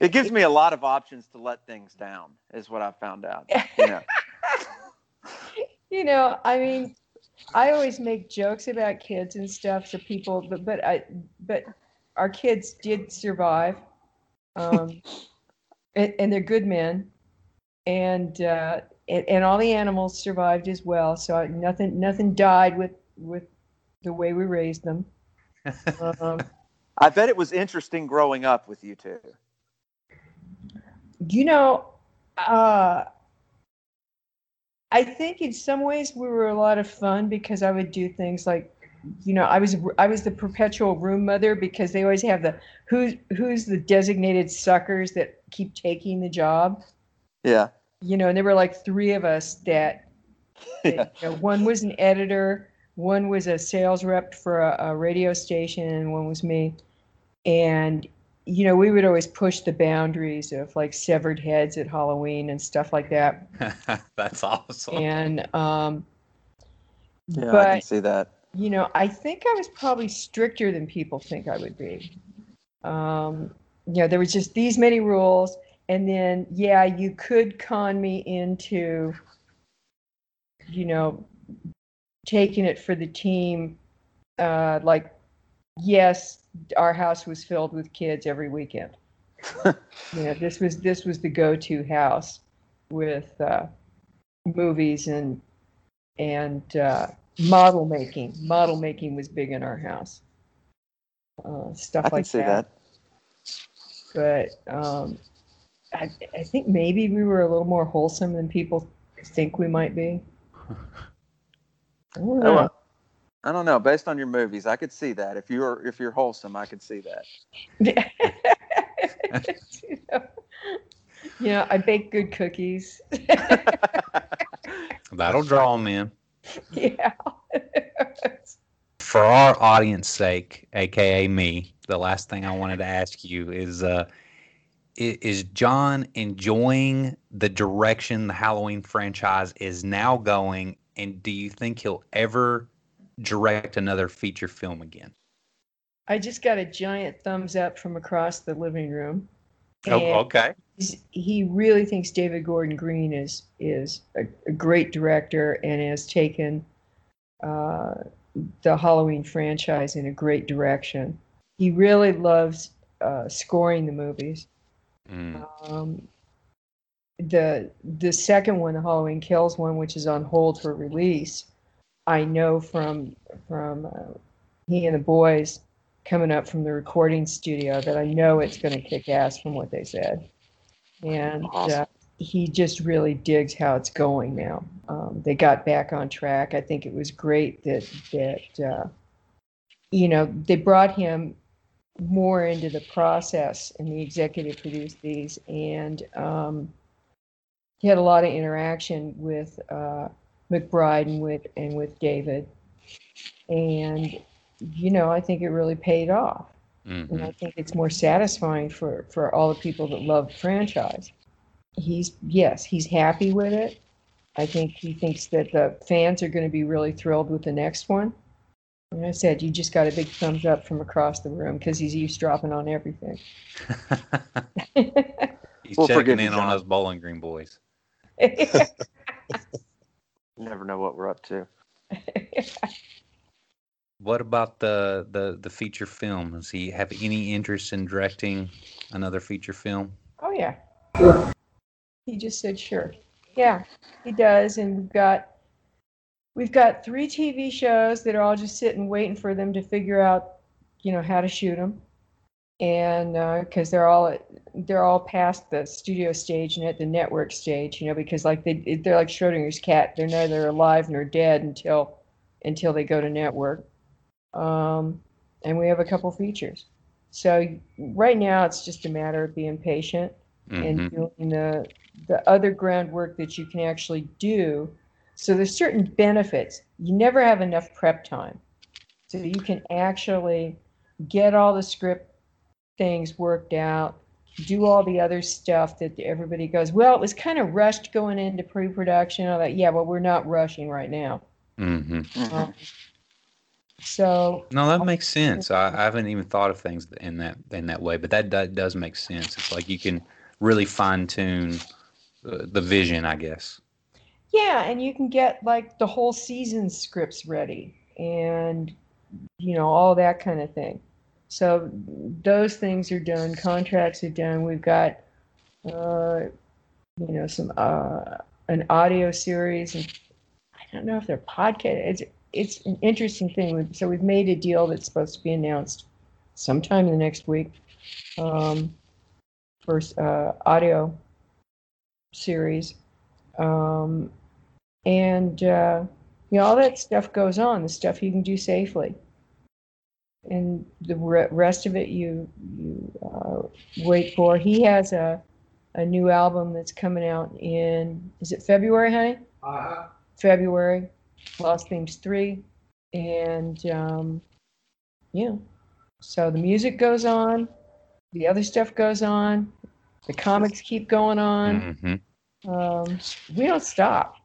S5: it gives me a lot of options to let things down, is what I found out. You know,
S4: you know, I mean, I always make jokes about kids and stuff, so people, but but I, but our kids did survive, um, and, and they're good men, and, uh, and and all the animals survived as well. So I, nothing nothing died with with the way we raised them. Um,
S5: I bet it was interesting growing up with you two.
S4: You know, uh, I think in some ways we were a lot of fun because I would do things like, you know, I was I was the perpetual room mother because they always have the who's who's the designated suckers that keep taking the job.
S5: Yeah,
S4: You know, and there were like three of us that, that,
S5: Yeah.
S4: you know, one was an editor, one was a sales rep for a, a radio station, and one was me. And you know, we would always push the boundaries of like severed heads at Halloween and stuff like that.
S1: That's awesome.
S4: And um,
S5: Yeah, I
S4: but
S5: can see that.
S4: you know, I think I was probably stricter than people think I would be. Um, you know, there was just these many rules, and then yeah, you could con me into, you know, taking it for the team. Uh, like, yes, our house was filled with kids every weekend. you know, this was this was the go-to house with uh, movies and and uh, model making. Model making was big in our house. Uh, stuff
S5: I can
S4: like
S5: see
S4: that.
S5: that.
S4: But um, I, I think maybe we were a little more wholesome than people think we might be. I don't
S5: Oh,
S4: know.
S5: Well, I don't know. Based on your movies, I could see that. If you're if you're wholesome, I could see that.
S4: you, know, you know, I bake good cookies.
S1: That'll draw them in.
S4: yeah.
S1: For our audience sake, aka me, the last thing I wanted to ask you is uh is John enjoying the direction the Halloween franchise is now going and do you think he'll ever direct another feature film again?
S4: I just got a giant thumbs up from across the living room.
S1: Oh, okay.
S4: he really thinks David Gordon Green is is a, a great director and has taken uh, the Halloween franchise in a great direction. He really loves uh, scoring the movies.
S1: Mm.
S4: Um, the the second one, the Halloween Kills one, which is on hold for release, I know from from uh, he and the boys coming up from the recording studio that I know it's going to kick ass from what they said, and
S5: Awesome.
S4: uh, he just really digs how it's going now. Um, they got back on track. I think it was great that that uh, you know they brought him more into the process and the executive produced these and um, he had a lot of interaction with uh, McBride and with and with David and you know I think it really paid off and
S1: Mhm.
S4: I think it's more satisfying for for all the people that love the franchise he's yes he's happy with it I think he thinks that the fans are going to be really thrilled with the next one and I said, you just got a big thumbs up from across the room because he's eavesdropping on everything.
S1: He's
S5: We'll
S1: checking in on us Bowling Green boys.
S5: You never know what we're up to.
S1: What about the, the the feature film? Does he have any interest in directing another feature film?
S4: oh yeah. He just said sure. Yeah, he does, and we've got we've got three TV shows that are all just sitting waiting for them to figure out, you know, how to shoot them, and because they're all they're all past the studio stage and at the network stage, you know, because like they they're like Schrodinger's cat. They're neither alive nor dead until until they go to network. Um, and we have a couple features. So right now it's just a matter of being patient
S1: Mhm.
S4: and doing the the other groundwork that you can actually do. So there's certain benefits. You never have enough prep time. So you can actually get all the script things worked out, do all the other stuff that everybody goes, well, it was kind of rushed going into pre-production. All that, yeah, well, we're not rushing right now.
S1: Mhm.
S5: Mhm.
S4: Um, so
S1: No, that makes sense. I, I haven't even thought of things in that in that way, but that, that does make sense. It's like you can really fine tune uh, the vision, I guess.
S4: Yeah, and you can get like the whole season scripts ready and you know all that kind of thing. So those things are done, contracts are done. We've got uh, you know some uh, an audio series and I don't know if they're podcast. It's it's an interesting thing. So we've made a deal that's supposed to be announced sometime in the next week um, for uh, audio series. Um, and uh, you know all that stuff goes on the stuff you can do safely and the re- rest of it you you uh, wait for he has a a new album that's coming out in is it february honey Uh-huh. february lost themes 3 and um, yeah so the music goes on the other stuff goes on. The comics keep going on.
S1: Mm-hmm.
S4: Um, we don't stop.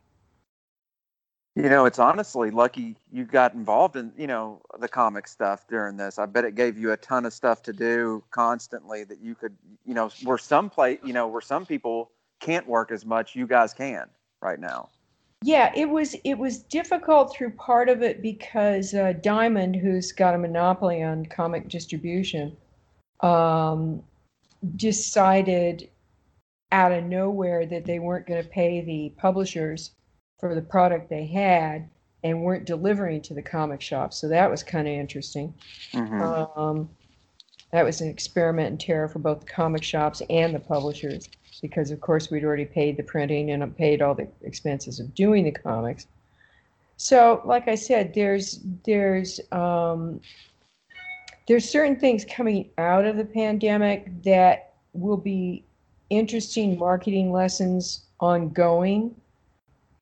S5: You know, it's honestly lucky you got involved in, you know, the comic stuff during this. I bet it gave you a ton of stuff to do constantly that you could, you know, where some play, you know, where some people can't work as much, you guys can right now.
S4: Yeah, it was it was difficult through part of it because uh, Diamond, who's got a monopoly on comic distribution, um, decided out of nowhere that they weren't going to pay the publishers for the product they had and weren't delivering to the comic shops. So that was kind of interesting.
S5: Mhm.
S4: Um, that was an experiment in terror for both the comic shops and the publishers because, of course, we'd already paid the printing and paid all the expenses of doing the comics. So, like I said, there's there's um, there's certain things coming out of the pandemic that will be interesting marketing lessons ongoing.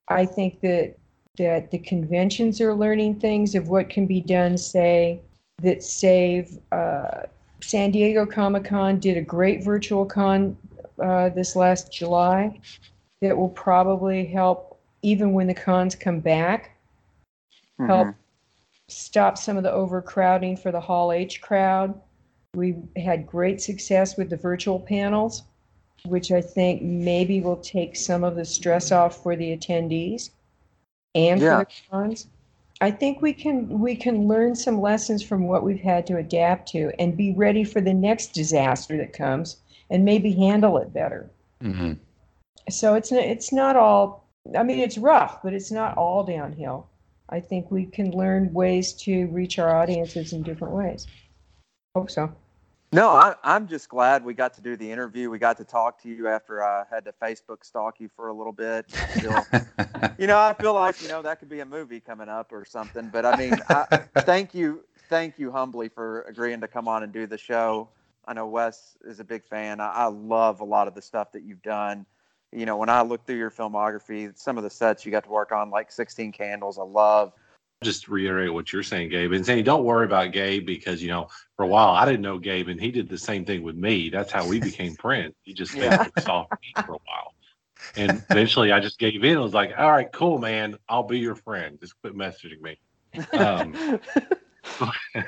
S4: I think that that the conventions are learning things of what can be done, say, that save. Uh, San Diego Comic Con did a great virtual con uh, this last July that will probably help, even when the cons come back, help
S5: Mhm.
S4: stop some of the overcrowding for the Hall H crowd. We had great success with the virtual panels, which I think maybe will take some of the stress off for the attendees and
S5: Yeah.
S4: for the cons. I think we can we can learn some lessons from what we've had to adapt to and be ready for the next disaster that comes and maybe handle it better.
S1: Mhm.
S4: So it's it's not all. I mean, it's rough, but it's not all downhill. I think we can learn ways to reach our audiences in different ways. Hope so.
S5: No, I, I'm just glad we got to do the interview. We got to talk to you after I had to Facebook stalk you for a little bit. You know, I feel like you know that could be a movie coming up or something. But I mean, I, thank you, thank you humbly for agreeing to come on and do the show. I know Wes is a big fan. I, I love a lot of the stuff that you've done. You know, when I look through your filmography, some of the sets you got to work on, like 16 Candles, I love.
S2: Just reiterate what you're saying, Gabe. And Sandy, don't worry about Gabe because you know, for a while I didn't know Gabe, and he did the same thing with me. That's how we became friends. He just
S5: Yeah.
S2: Stalked me for a while. And eventually I just gave in. I was like, all right, cool, man. I'll be your friend. Just quit messaging me. Um,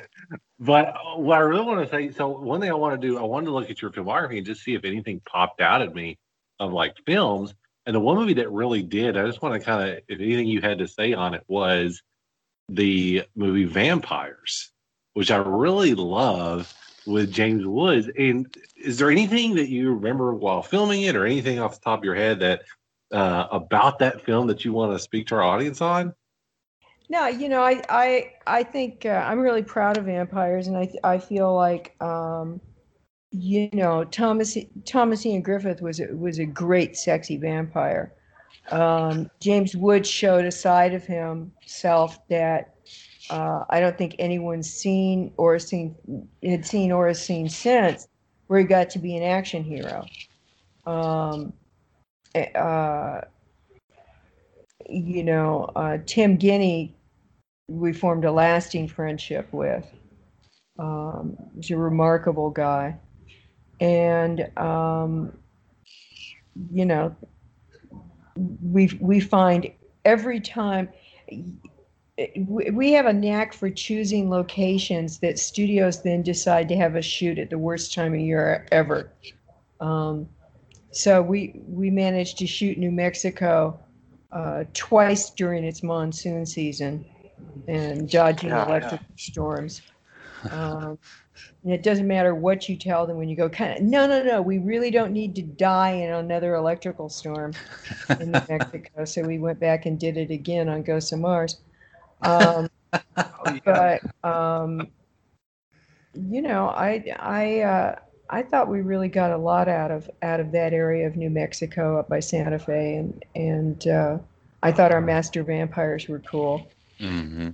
S2: But uh, what I really want to say, so one thing I want to do, I wanted to look at your filmography and just see if anything popped out at me of like films. And the one movie that really did, I just want to kind of, if anything you had to say on it was the movie Vampires, which I really love with James Woods. And is there anything that you remember while filming it or anything off the top of your head that uh, about that film that you want to speak to our audience on?
S4: No, you know, I I I think uh, I'm really proud of vampires, and I I feel like um, you know Thomas Thomas Ian Griffith was a, was a great sexy vampire. Um, James Wood showed a side of himself that uh, I don't think anyone's seen or seen had seen or has seen since, where he got to be an action hero. Um, eh, uh, you know, uh, Tim Guinee, we formed a lasting friendship with. Um, he's a remarkable guy. And, um, you know, we, we find every time we have a knack for choosing locations that studios then decide to have us shoot at the worst time of year ever. Um, so we we managed to shoot New Mexico uh, twice during its monsoon season and dodging
S5: Yeah,
S4: electric storms. Um, and it doesn't matter what you tell them when you go, kind of, no, no, no, we really don't need to die in another electrical storm in New Mexico. So we went back and did it again on Ghosts of Mars. Um, but um, you know, I I uh, I thought we really got a lot out of out of that area of New Mexico up by Santa Fe, and and uh, I thought our master vampires were cool.
S1: hmm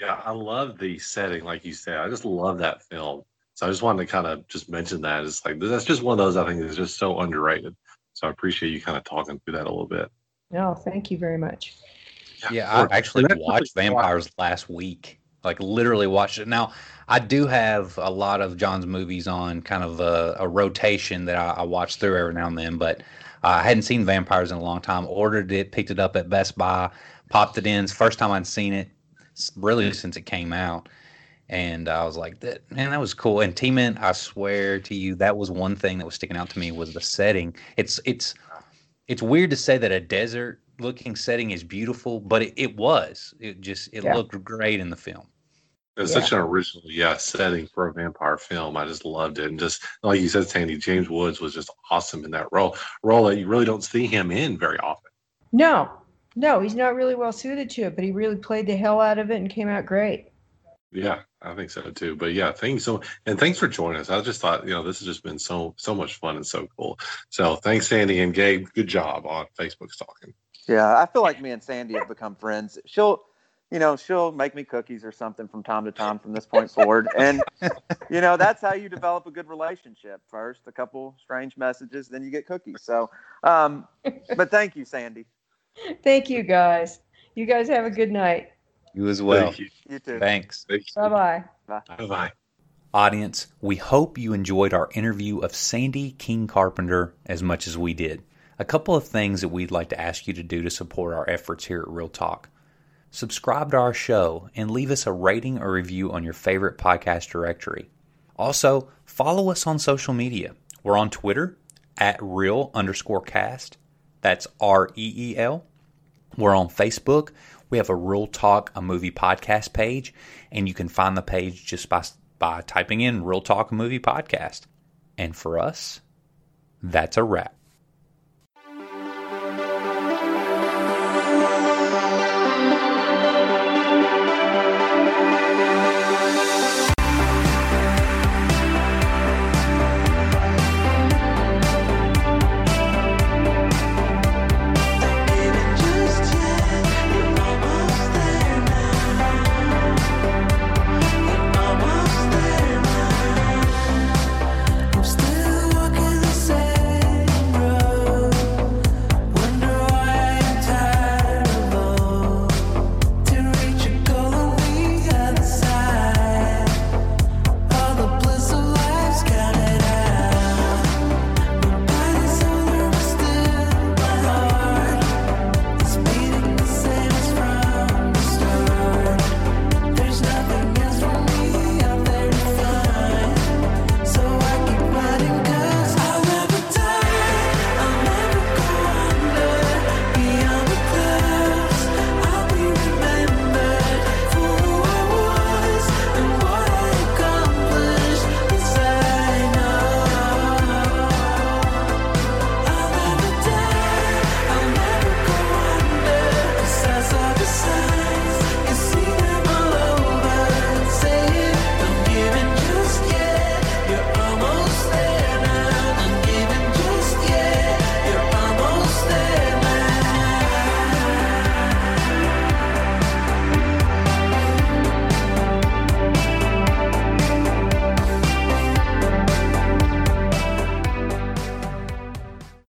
S2: Yeah, I love the setting, like you said. I just love that film. So I just wanted to kind of just mention that. It's like that's just one of those I think is just so underrated. So I appreciate you kind of talking through that a little bit.
S4: No, thank you very much.
S1: Yeah,
S2: of course.
S1: I actually watched
S2: really-
S1: Vampires last week. Like literally watched it. Now, I do have a lot of John's movies on kind of a, a rotation that I, I, watch through every now and then, but uh, I hadn't seen Vampires in a long time. Ordered it, picked it up at Best Buy, popped it in. It's first time I'd seen it, really mm. since it came out. And I was like, that man, that was cool. And T-Man, I swear to you, that was one thing that was sticking out to me was the setting. It's it's it's weird to say that a desert looking setting is beautiful, but it, it was. It just it yeah. looked great in the film.
S2: It was yeah. such an original, yeah, setting for a vampire film. I just loved it, and just like you said, Sandy, James Woods was just awesome in that role. Role that you really don't see him in very often.
S4: No, no, he's not really well suited to it, but he really played the hell out of it and came out great.
S2: Yeah, I think so too. But yeah, thanks so and thanks for joining us. I just thought, you know, this has just been so so much fun and so cool. So thanks, Sandy and Gabe. Good job on Facebook talking.
S5: Yeah, I feel like me and Sandy have become friends. She'll you know, she'll make me cookies or something from time to time from this point forward. And, you know, that's how you develop a good relationship. First, a couple strange messages, then you get cookies. So, um, but thank you, Sandy.
S4: Thank you, guys. You guys have a good night.
S1: You as well.
S2: You.
S5: you. too.
S1: Thanks.
S4: Bye bye.
S2: Bye bye.
S1: Audience, we hope you enjoyed our interview of Sandy King Carpenter as much as we did. A couple of things that we'd like to ask you to do to support our efforts here at Reel Talk subscribe to our show, and leave us a rating or review on your favorite podcast directory. Also, follow us on social media. We're on Twitter at reel underscore cast. That's R E E L. We're on Facebook. We have a Reel Talk, a movie podcast page, and you can find the page just by, by typing in Reel Talk, a movie podcast. And for us, that's a wrap.